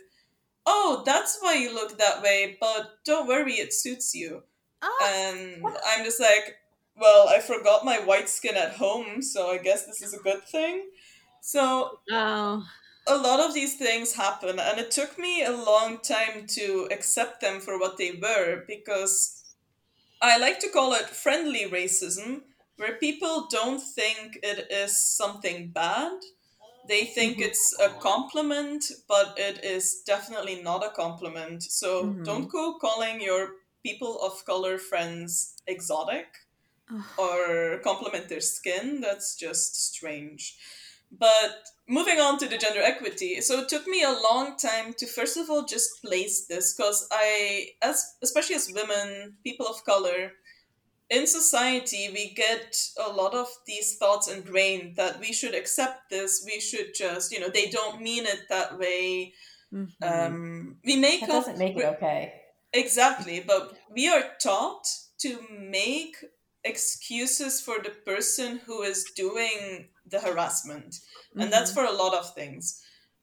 oh, that's why you look that way, but don't worry, it suits you. Ah, And I'm just like, well, I forgot my white skin at home, so I guess this is a good thing. So oh. a lot of these things happen and it took me a long time to accept them for what they were because i like to call it friendly racism where people don't think it is something bad they think Mhm. it's a compliment but it is definitely not a compliment so Mhm. don't go calling your people of color friends exotic Ugh. or compliment their skin. That's just strange. But moving on to the gender equity, so it took me a long time to first of all just place this because I, as especially as women, people of color, in society we get a lot of these thoughts ingrained that we should accept this. We should just, you know, they don't mean it that way. Mhm. Um, we make That doesn't make it okay. exactly but we are taught to make excuses for the person who is doing the harassment and that's Mhm. for a lot of things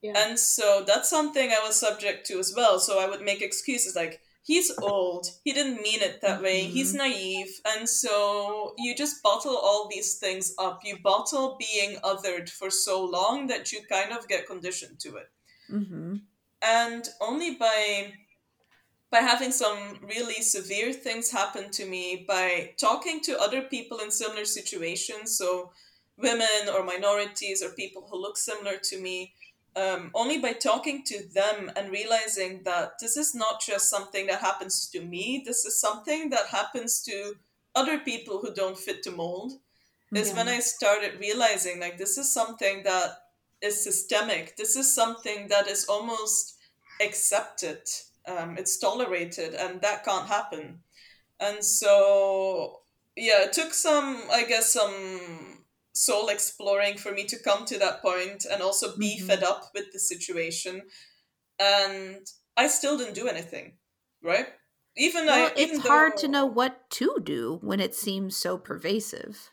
Yeah. and so that's something i was subject to as well so i would make excuses like he's old. He didn't mean it that way. He's naive. And so you just bottle all these things up. You bottle being othered for so long that you kind of get conditioned to it. Mm-hmm. and only by by having some really severe things happen to me by talking to other people in similar situations so women or minorities or people who look similar to me um, only by talking to them and realizing that this is not just something that happens to me. This is something that happens to other people who don't fit the mold. Is when i started realizing like this is something that is systemic. This is something that is almost accepted. Um, it's tolerated and that can't happen. And so yeah it took some i guess some soul exploring for me to come to that point and also be Mhm. fed up with the situation and i still didn't do anything right even Well, I, even it's hard to know what to do when it seems so pervasive.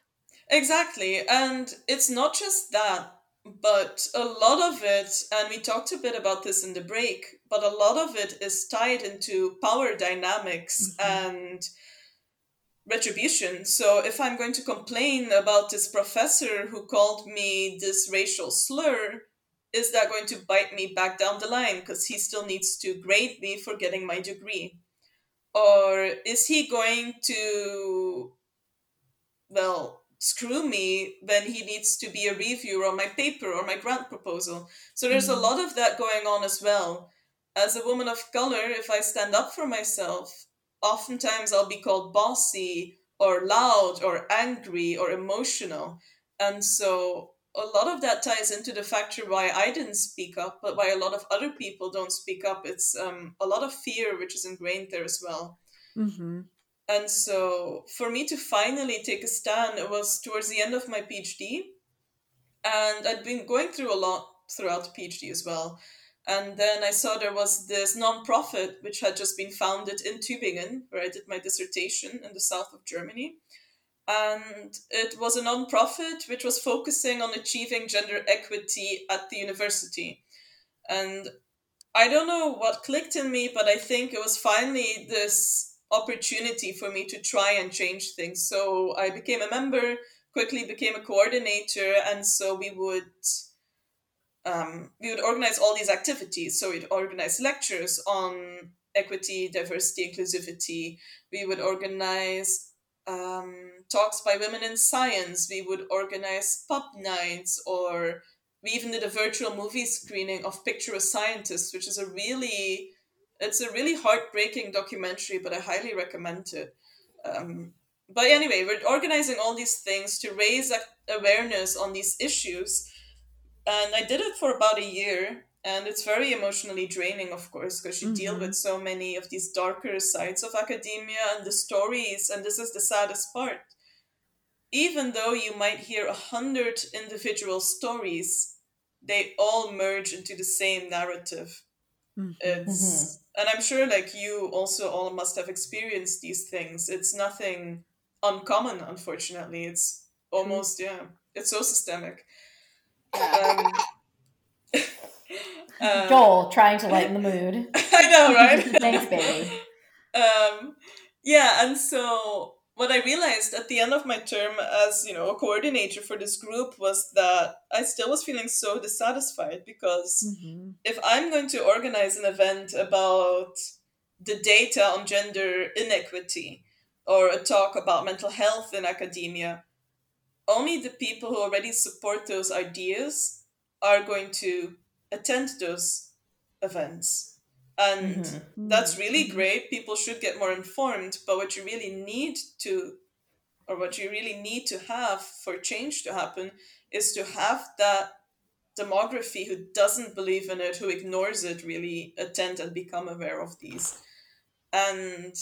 Exactly. And it's not just that, but a lot of it, and we talked a bit about this in the break, but a lot of it is tied into power dynamics Mhm. and retribution. So if I'm going to complain about this professor who called me this racial slur, is that going to bite me back down the line because he still needs to grade me for getting my degree? Or is he going to well, screw me when he needs to be a reviewer on my paper or my grant proposal. So there's a Mhm. lot of that going on as well. As a woman of color, if I stand up for myself, oftentimes I'll be called bossy or loud or angry or emotional. And so a lot of that ties into the factor why I didn't speak up, but why a lot of other people don't speak up. It's um, a lot of fear which is ingrained there as well. Mm-hmm. And so for me to finally take a stand, it was towards the end of my PhD. And I'd been going through a lot throughout the PhD as well. And then I saw there was this nonprofit which had just been founded in Tübingen, where I did my dissertation in the south of Germany. And it was a nonprofit which was focusing on achieving gender equity at the university. And I don't know what clicked in me, but I think it was finally this opportunity for me to try and change things. So I became a member, quickly became a coordinator, and so we would um, we would organize all these activities. So we'd organize lectures on equity, diversity, inclusivity. We would organize um, talks by women in science. We would organize pop nights, or we even did a virtual movie screening of Picture a Scientist, which is a really it's a really heartbreaking documentary, but I highly recommend it. Um, but anyway, we're organizing all these things to raise awareness on these issues, and I did it for about a year. And it's very emotionally draining, of course, because you deal Mhm. with so many of these darker sides of academia and the stories. And this is the saddest part. Even though you might hear a hundred individual stories, they all merge into the same narrative Mm-hmm. it's and i'm sure like you also all must have experienced these things it's nothing uncommon unfortunately it's almost yeah it's so systemic um, um, Joel trying to lighten the mood. i know right Thanks, baby. um, yeah, and so what I realized at the end of my term as you know a coordinator for this group was that I still was feeling so dissatisfied because Mm-hmm. if I'm going to organize an event about the data on gender inequity or a talk about mental health in academia, only the people who already support those ideas are going to attend those events. And Mhm. that's really great. People should get more informed. But what you really need to, or what you really need to have for change to happen, is to have that demography who doesn't believe in it, who ignores it, really attend and become aware of these. And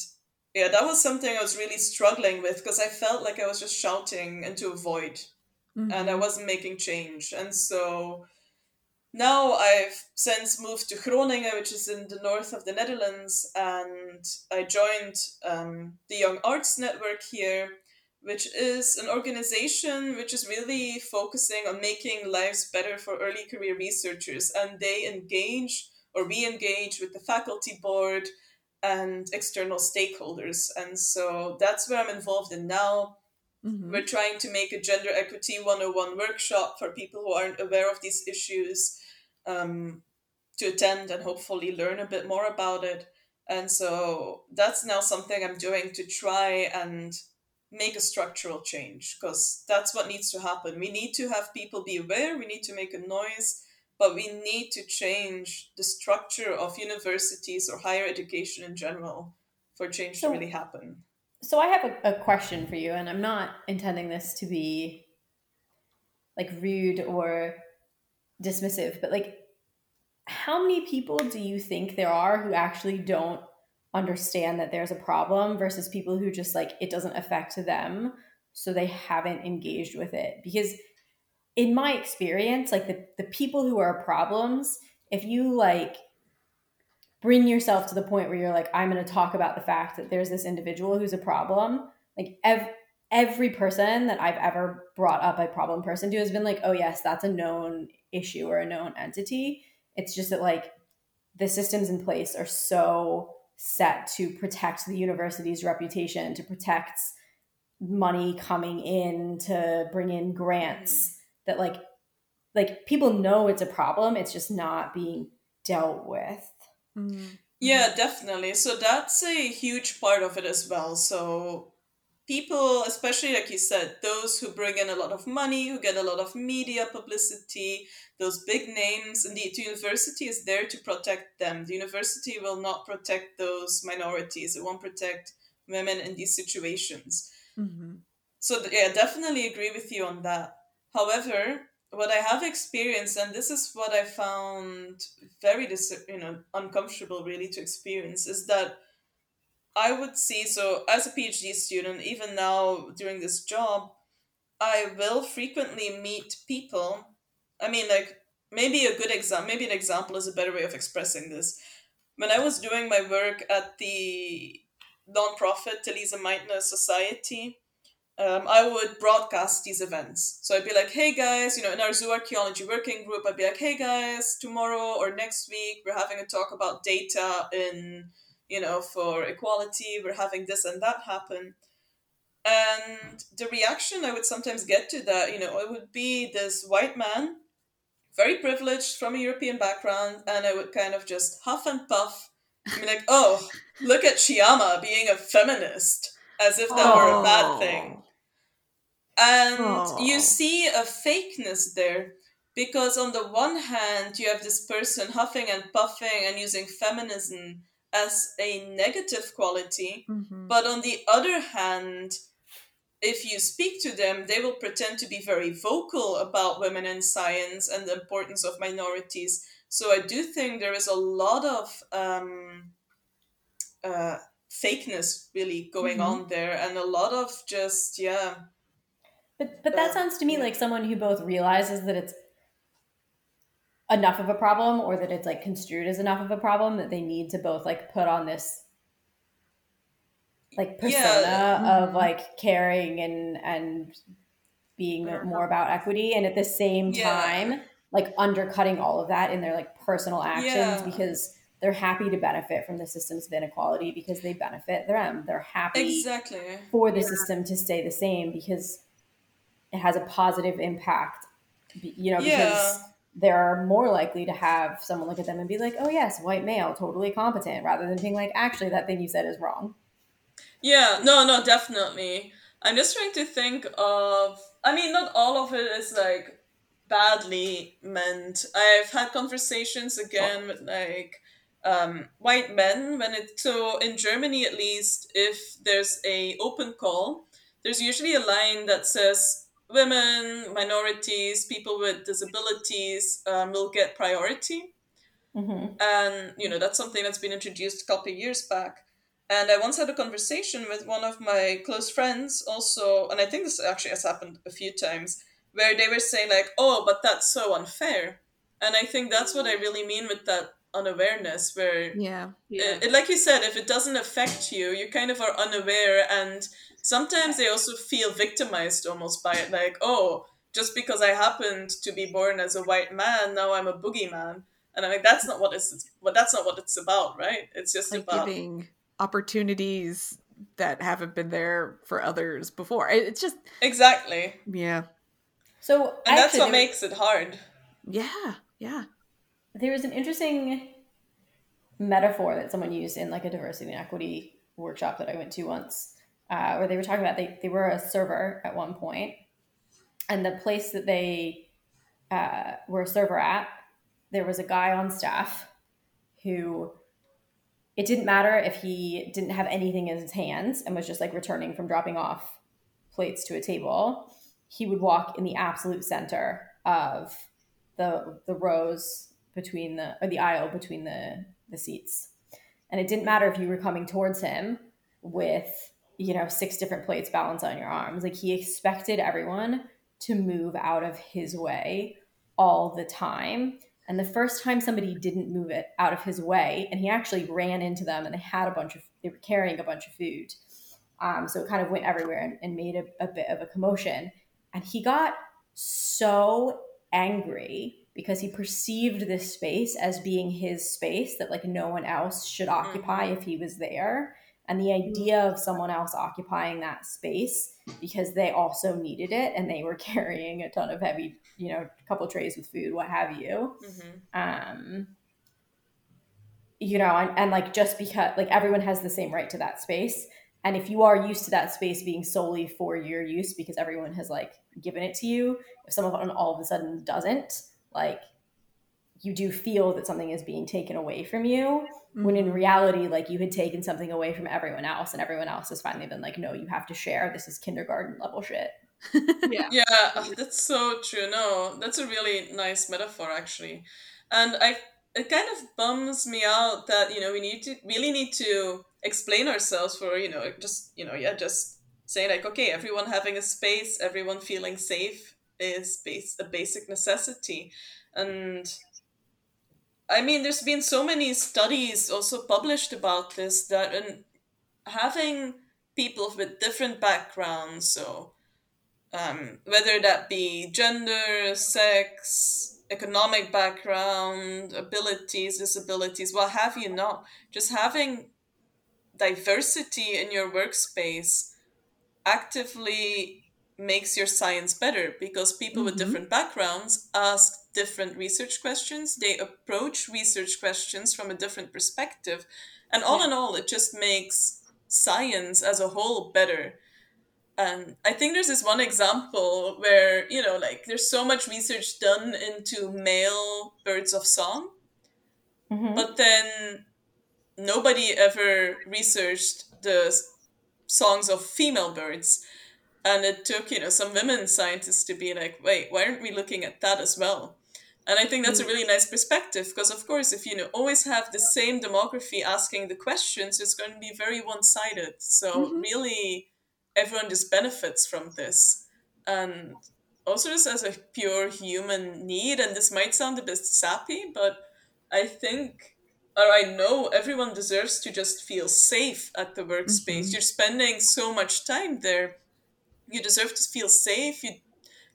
yeah, that was something I was really struggling with because I felt like I was just shouting into a void and I Mm-hmm. wasn't making change. And so now I've since moved to Groningen, which is in the north of the Netherlands, and I joined um, the Young Arts Network here, which is an organization which is really focusing on making lives better for early career researchers. And they engage or we engage with the faculty board and external stakeholders. And so that's where I'm involved in now. Mm-hmm. We're trying to make a gender equity 101 workshop for people who aren't aware of these issues um, to attend and hopefully learn a bit more about it. And so that's now something I'm doing to try and make a structural change because that's what needs to happen. We need to have people be aware, we need to make a noise, but we need to change the structure of universities or higher education in general for change so, to really happen. So I have a, a question for you, and I'm not intending this to be like rude or dismissive, but like how many people do you think there are who actually don't understand that there's a problem versus people who just like it doesn't affect them so they haven't engaged with it because in my experience like the, the people who are problems if you like bring yourself to the point where you're like i'm going to talk about the fact that there's this individual who's a problem like ev- every person that i've ever brought up a problem person to has been like oh yes that's a known issue or a known entity. It's just that like the systems in place are so set to protect the university's reputation, to protect money coming in, to bring in grants that like like people know it's a problem, it's just not being dealt with. Mm-hmm. Yeah, definitely. So that's a huge part of it as well. So people, especially like you said, those who bring in a lot of money, who get a lot of media publicity, those big names, and the university is there to protect them. The university will not protect those minorities. It won't protect women in these situations. Mm-hmm. So yeah, definitely agree with you on that. However, what I have experienced, and this is what I found very dis- you know uncomfortable really to experience, is that I would see so as a PhD student, even now during this job, I will frequently meet people. I mean, like maybe a good example, maybe an example is a better way of expressing this. When I was doing my work at the nonprofit Theresa Meitner Society, um, I would broadcast these events. So I'd be like, hey guys, you know, in our zooarchaeology working group, I'd be like, hey guys, tomorrow or next week, we're having a talk about data in you know, for equality, we're having this and that happen. And the reaction I would sometimes get to that, you know, it would be this white man, very privileged from a European background, and I would kind of just huff and puff, I be like, oh, look at Shyama being a feminist, as if that oh. were a bad thing. And oh. you see a fakeness there because on the one hand you have this person huffing and puffing and using feminism as a negative quality. Mm-hmm. But on the other hand, if you speak to them, they will pretend to be very vocal about women in science and the importance of minorities. So I do think there is a lot of um, uh, fakeness really going mm-hmm. on there, and a lot of just yeah. But but that uh, sounds to me yeah. like someone who both realizes that it's enough of a problem or that it's like construed as enough of a problem that they need to both like put on this like persona yeah. of mm-hmm. like caring and and being more about equity and at the same time yeah. like undercutting all of that in their like personal actions because they're happy to benefit from the systems of inequality because they benefit them they're happy exactly for the system to stay the same because it has a positive impact you know because they're more likely to have someone look at them and be like, oh, yes, white male, totally competent, rather than being like, actually, that thing you said is wrong. Yeah, no, no, definitely. I'm just trying to think of, I mean, not all of it is like badly meant. I've had conversations again with like um, white men when it, so in Germany at least, if there's a open call, there's usually a line that says women, minorities, people with disabilities um, will get priority. Mm-hmm. And, you know, that's something that's been introduced a couple of years back. And I once had a conversation with one of my close friends also, and I think this actually has happened a few times, where they were saying, like, oh, but that's so unfair. and I think that's what I really mean with that unawareness, where Yeah. Yeah. it, like you said, if it doesn't affect you, you kind of are unaware, and sometimes they also feel victimized almost by it, like, oh, just because I happened to be born as a white man, now I'm a boogeyman, and I'm like, that's not what it's, but that's not what it's about, right? It's just Like about giving opportunities that haven't been there for others before. It's just exactly, yeah. So and that's what makes it hard. Yeah. Yeah. There was an interesting metaphor that someone used in like a diversity and equity workshop that I went to once, uh, where they were talking about they, they were a server at one point, and the place that they uh, were a server at, there was a guy on staff who it didn't matter if he didn't have anything in his hands and was just like returning from dropping off plates to a table, he would walk in the absolute center of the the rows between the or the aisle between the the seats. And it didn't matter if you were coming towards him with you know six different plates balanced on your arms. Like he expected everyone to move out of his way all the time. And the first time somebody didn't move it out of his way and he actually ran into them and they had a bunch of they were carrying a bunch of food. Um, so it kind of went everywhere and, and made a, a bit of a commotion. And he got so angry because he perceived this space as being his space that like no one else should occupy if he was there. And the idea of someone else occupying that space because they also needed it and they were carrying a ton of heavy you know a couple trays with food what have you. Hmm um you know and, and like just because like everyone has the same right to that space. And if you are used to that space being solely for your use because everyone has like given it to you if someone all of a sudden doesn't like you do feel that something is being taken away from you when in mm-hmm. reality like you had taken something away from everyone else and everyone else has finally been like no you have to share. This is kindergarten level shit. Yeah. Yeah, that's so true. No, that's a really nice metaphor actually, and I it kind of bums me out that you know we need to really need to explain ourselves for you know just you know yeah just saying like okay everyone having a space everyone feeling safe is base a basic necessity. And I mean, there's been so many studies also published about this that in having people with different backgrounds, so um, whether that be gender, sex, economic background, abilities, disabilities, what have you not, just having diversity in your workspace actively makes your science better because people with Mhm. different backgrounds ask different research questions they approach research questions from a different perspective and all in all it just makes science as a whole better and i think there's this one example where you know like there's so much research done into male birds of song Mhm. but then nobody ever researched the songs of female birds and it took you know some women scientists to be like wait why aren't we looking at that as well and i think that's a really nice perspective because of course if you know always have the same demography asking the questions it's going to be very one-sided so Mhm. really everyone just benefits from this and also just as a pure human need and this might sound a bit sappy but i think or I know everyone deserves to just feel safe at the workspace. Mhm. You're spending so much time there. You deserve to feel safe. You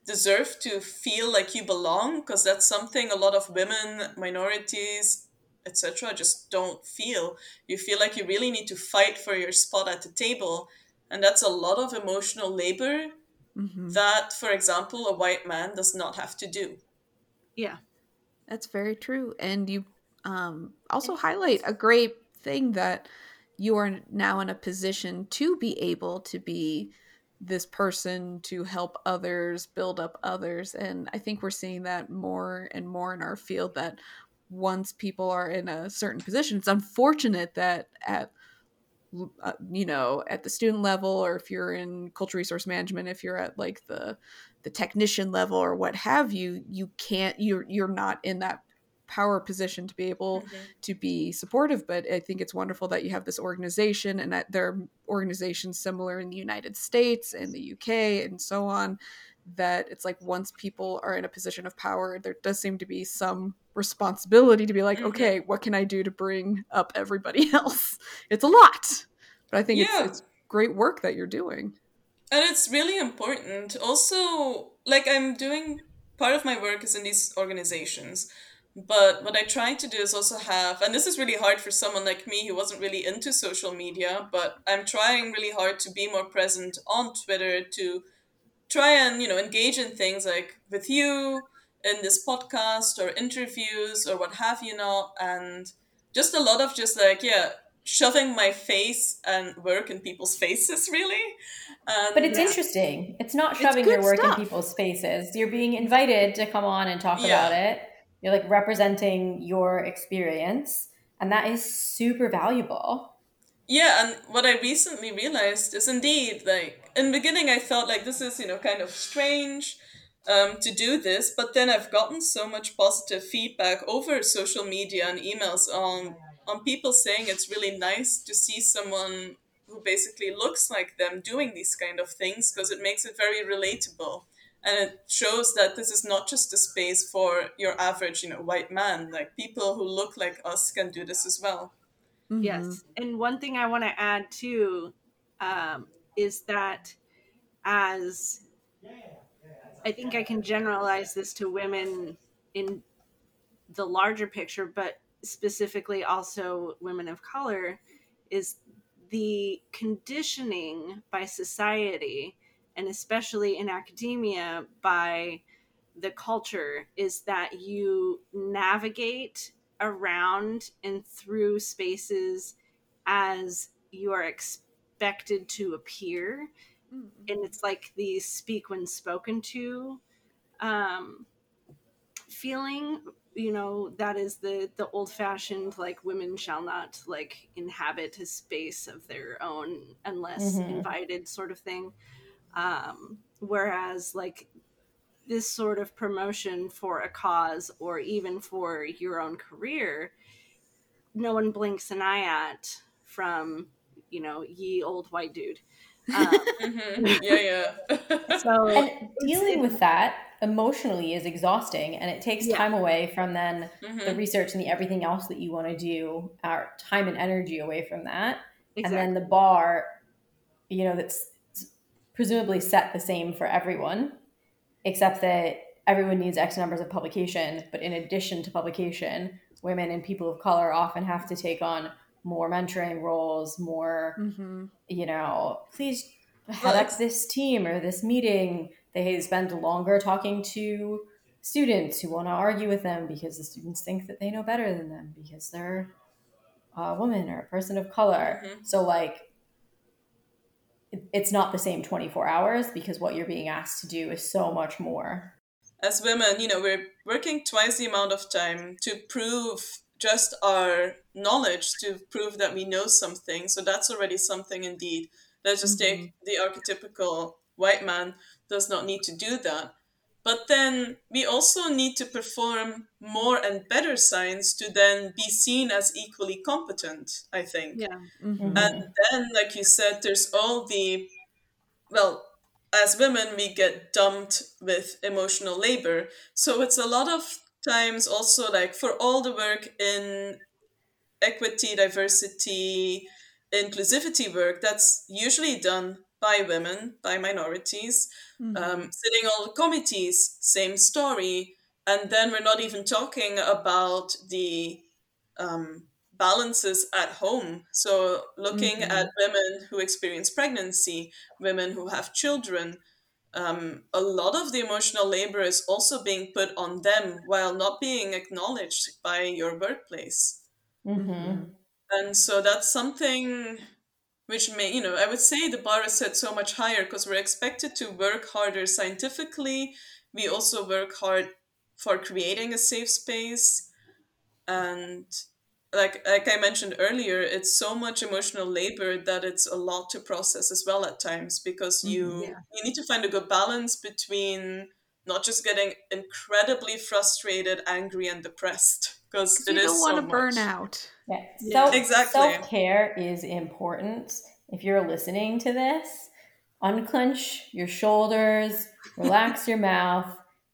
deserve to feel like you belong because that's something a lot of women, minorities, etc. just don't feel. You feel like you really need to fight for your spot at the table. And that's a lot of emotional labor Mhm. that, for example, a white man does not have to do. Yeah. That's very true. And you um, also highlight a great thing that you are now in a position to be able to be this person to help others, build up others. And I think we're seeing that more and more in our field that once people are in a certain position, it's unfortunate that at uh, you know at the student level or if you're in cultural resource management if you're at like the the technician level or what have you you can't you're you're not in that power position to be able to be supportive but i think it's wonderful that you have this organization and that there are organizations similar in the united states and the uk and so on that it's like once people are in a position of power, there does seem to be some responsibility to be like, Mhm. okay, what can I do to bring up everybody else? It's a lot, but I think Yeah. it's, it's great work that you're doing. And it's really important. Also, like I'm doing part of my work is in these organizations. But what I try to do is also have, and this is really hard for someone like me who wasn't really into social media, but I'm trying really hard to be more present on Twitter to try and, you know, engage in things like with you in this podcast or interviews or what have you not. And just a lot of just like, yeah, shoving my face and work in people's faces, really. And But it's Yeah. interesting. It's not shoving good your work stuff. in people's faces. You're being invited to come on and talk Yeah. about it. You're like representing your experience, and that is super valuable. Yeah, and what I recently realized is indeed like in the beginning I felt like this is you know kind of strange um, to do this, but then I've gotten so much positive feedback over social media and emails on on people saying it's really nice to see someone who basically looks like them doing these kind of things because it makes it very relatable and it shows that this is not just a space for your average you know white man like people who look like us can do this as well Mhm. Yes. And one thing I want to add too um, is that as I think I can generalize this to women in the larger picture, but specifically also women of color, is the conditioning by society and especially in academia by the culture is that you navigate around and through spaces as you are expected to appear Mhm. and it's like the speak when spoken to um feeling you know that is the the old fashioned like women shall not like inhabit a space of their own unless Mhm. invited sort of thing um whereas like this sort of promotion for a cause or even for your own career no one blinks an eye at from you know ye old white dude um, hmm Yeah, yeah. so And dealing with that emotionally is exhausting, and it takes Yeah. time away from then the Mhm. research and the everything else that you want to do, our time and energy away from that. exactly. and then the bar you know that's presumably set the same for everyone except that everyone needs x numbers of publication but in addition to publication women and people of color often have to take on more mentoring roles more Mhm. you know please Well, this team or this meeting they spend longer talking to students who want to argue with them because the students think that they know better than them because they're a woman or a person of color Mhm. so like it's not the same 24 hours because what you're being asked to do is so much more As women, you know, we're working twice the amount of time to prove just our knowledge, to prove that we know something. So that's already something indeed. Let's just take mm-hmm. the archetypical white man does not need to do that. But then we also need to perform more and better science to then be seen as equally competent, I think. yeah Mhm. And then, like you said, there's all the, well, as women, we get dumped with emotional labor. So it's a lot of times also like for all the work in equity, diversity, inclusivity work, that's usually done by women, by minorities Mhm. um, sitting on the committees, same story. And then we're not even talking about the um, balances at home. So, looking Mhm. at women who experience pregnancy, women who have children, um, a lot of the emotional labor is also being put on them while not being acknowledged by your workplace mm-hmm. and so that's something which may you know i would say the bar is set so much higher because we're expected to work harder scientifically we also work hard for creating a safe space and like like i mentioned earlier it's so much emotional labor that it's a lot to process as well at times because you Mhm. Yeah. you need to find a good balance between not just getting incredibly frustrated angry and depressed because 'Cause it you is don't want to much. burn out. Yeah, Yeah. self Exactly. self care is important. If you're listening to this, unclench your shoulders, relax your mouth,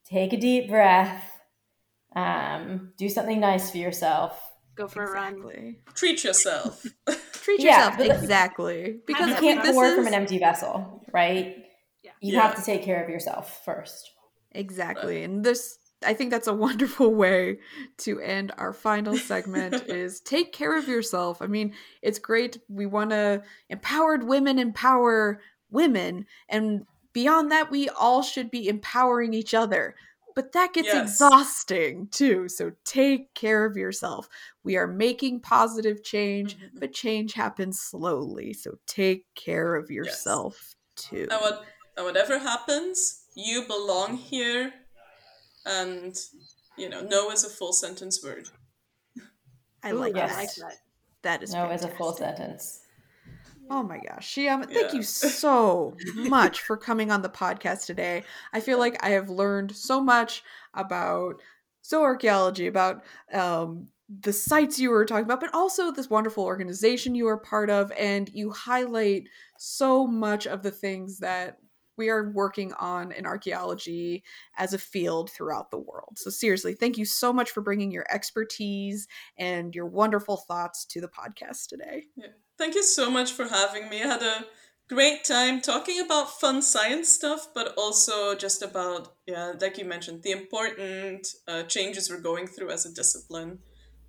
take a deep breath, um, do something nice for yourself. Go for a run. Treat yourself. Treat yourself but like- exactly because You can't mean, pour is from an empty vessel, right? Yeah. You Yeah. have to take care of yourself first. exactly, and this I think that's a wonderful way to end our final segment. is take care of yourself. I mean, it's great. We want to empowered women empower women, and beyond that, we all should be empowering each other. But that gets Yes. exhausting too. So take care of yourself. We are making positive change, Mhm. but change happens slowly. So take care of yourself too. and what and whatever happens, you belong here, and you know, no is a full sentence word. I Ooh, like yes. that. I like that. That is No, as a full sentence. Oh my gosh, Shiam, thank Yeah. you so much for coming on the podcast today. I feel like I have learned so much about zooarchaeology, about um, the sites you were talking about, but also this wonderful organization you are part of, and you highlight so much of the things that we are working on in archaeology as a field throughout the world. So seriously, thank you so much for bringing your expertise and your wonderful thoughts to the podcast today. Yeah. Thank you so much for having me. I had a great time talking about fun science stuff, but also just about, yeah, like you mentioned, the important uh, changes we're going through as a discipline.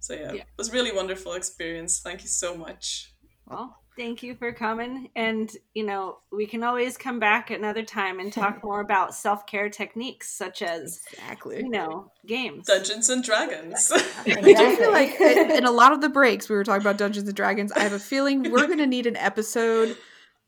So, yeah, Yeah. it was really wonderful experience. Thank you so much. Well, thank you for coming. And, you know, we can always come back another time and talk more about self care techniques such as, Exactly. you know, games. Dungeons and Dragons. I do feel like in in a lot of the breaks we were talking about Dungeons and Dragons. I have a feeling we're going to need an episode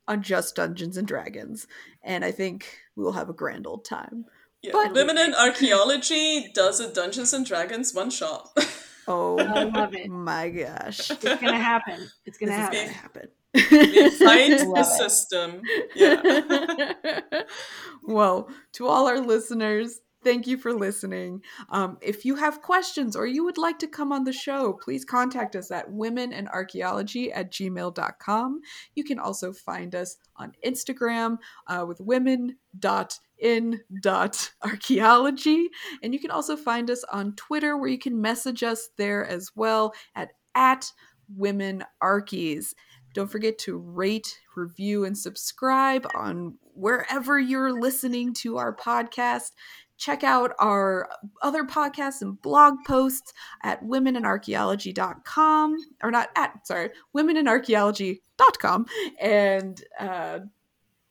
on just Dungeons and Dragons, and I think we will have a grand old time. yeah. But- Women in Archaeology does a Dungeons and Dragons one shot. Oh I love it. my gosh, It's going to happen. It's going this to is happen. gonna happen. Fight the system. Yeah. well, to all our listeners, thank you for listening. Um, if you have questions or you would like to come on the show, please contact us at womeninarchaeology at gmail.com. You can also find us on Instagram uh, with women.in.archaeology. And you can also find us on Twitter where you can message us there as well at, at women archies. Don't forget to rate, review, and subscribe on wherever you're listening to our podcast. Check out our other podcasts and blog posts at womeninarchaeology.com or not at, sorry, womeninarchaeology.com and uh,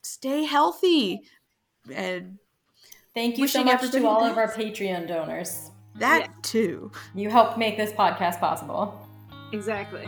stay healthy. And Thank you so much to all the of our. Patreon donors. that Yeah. too. You helped make this podcast possible. Exactly.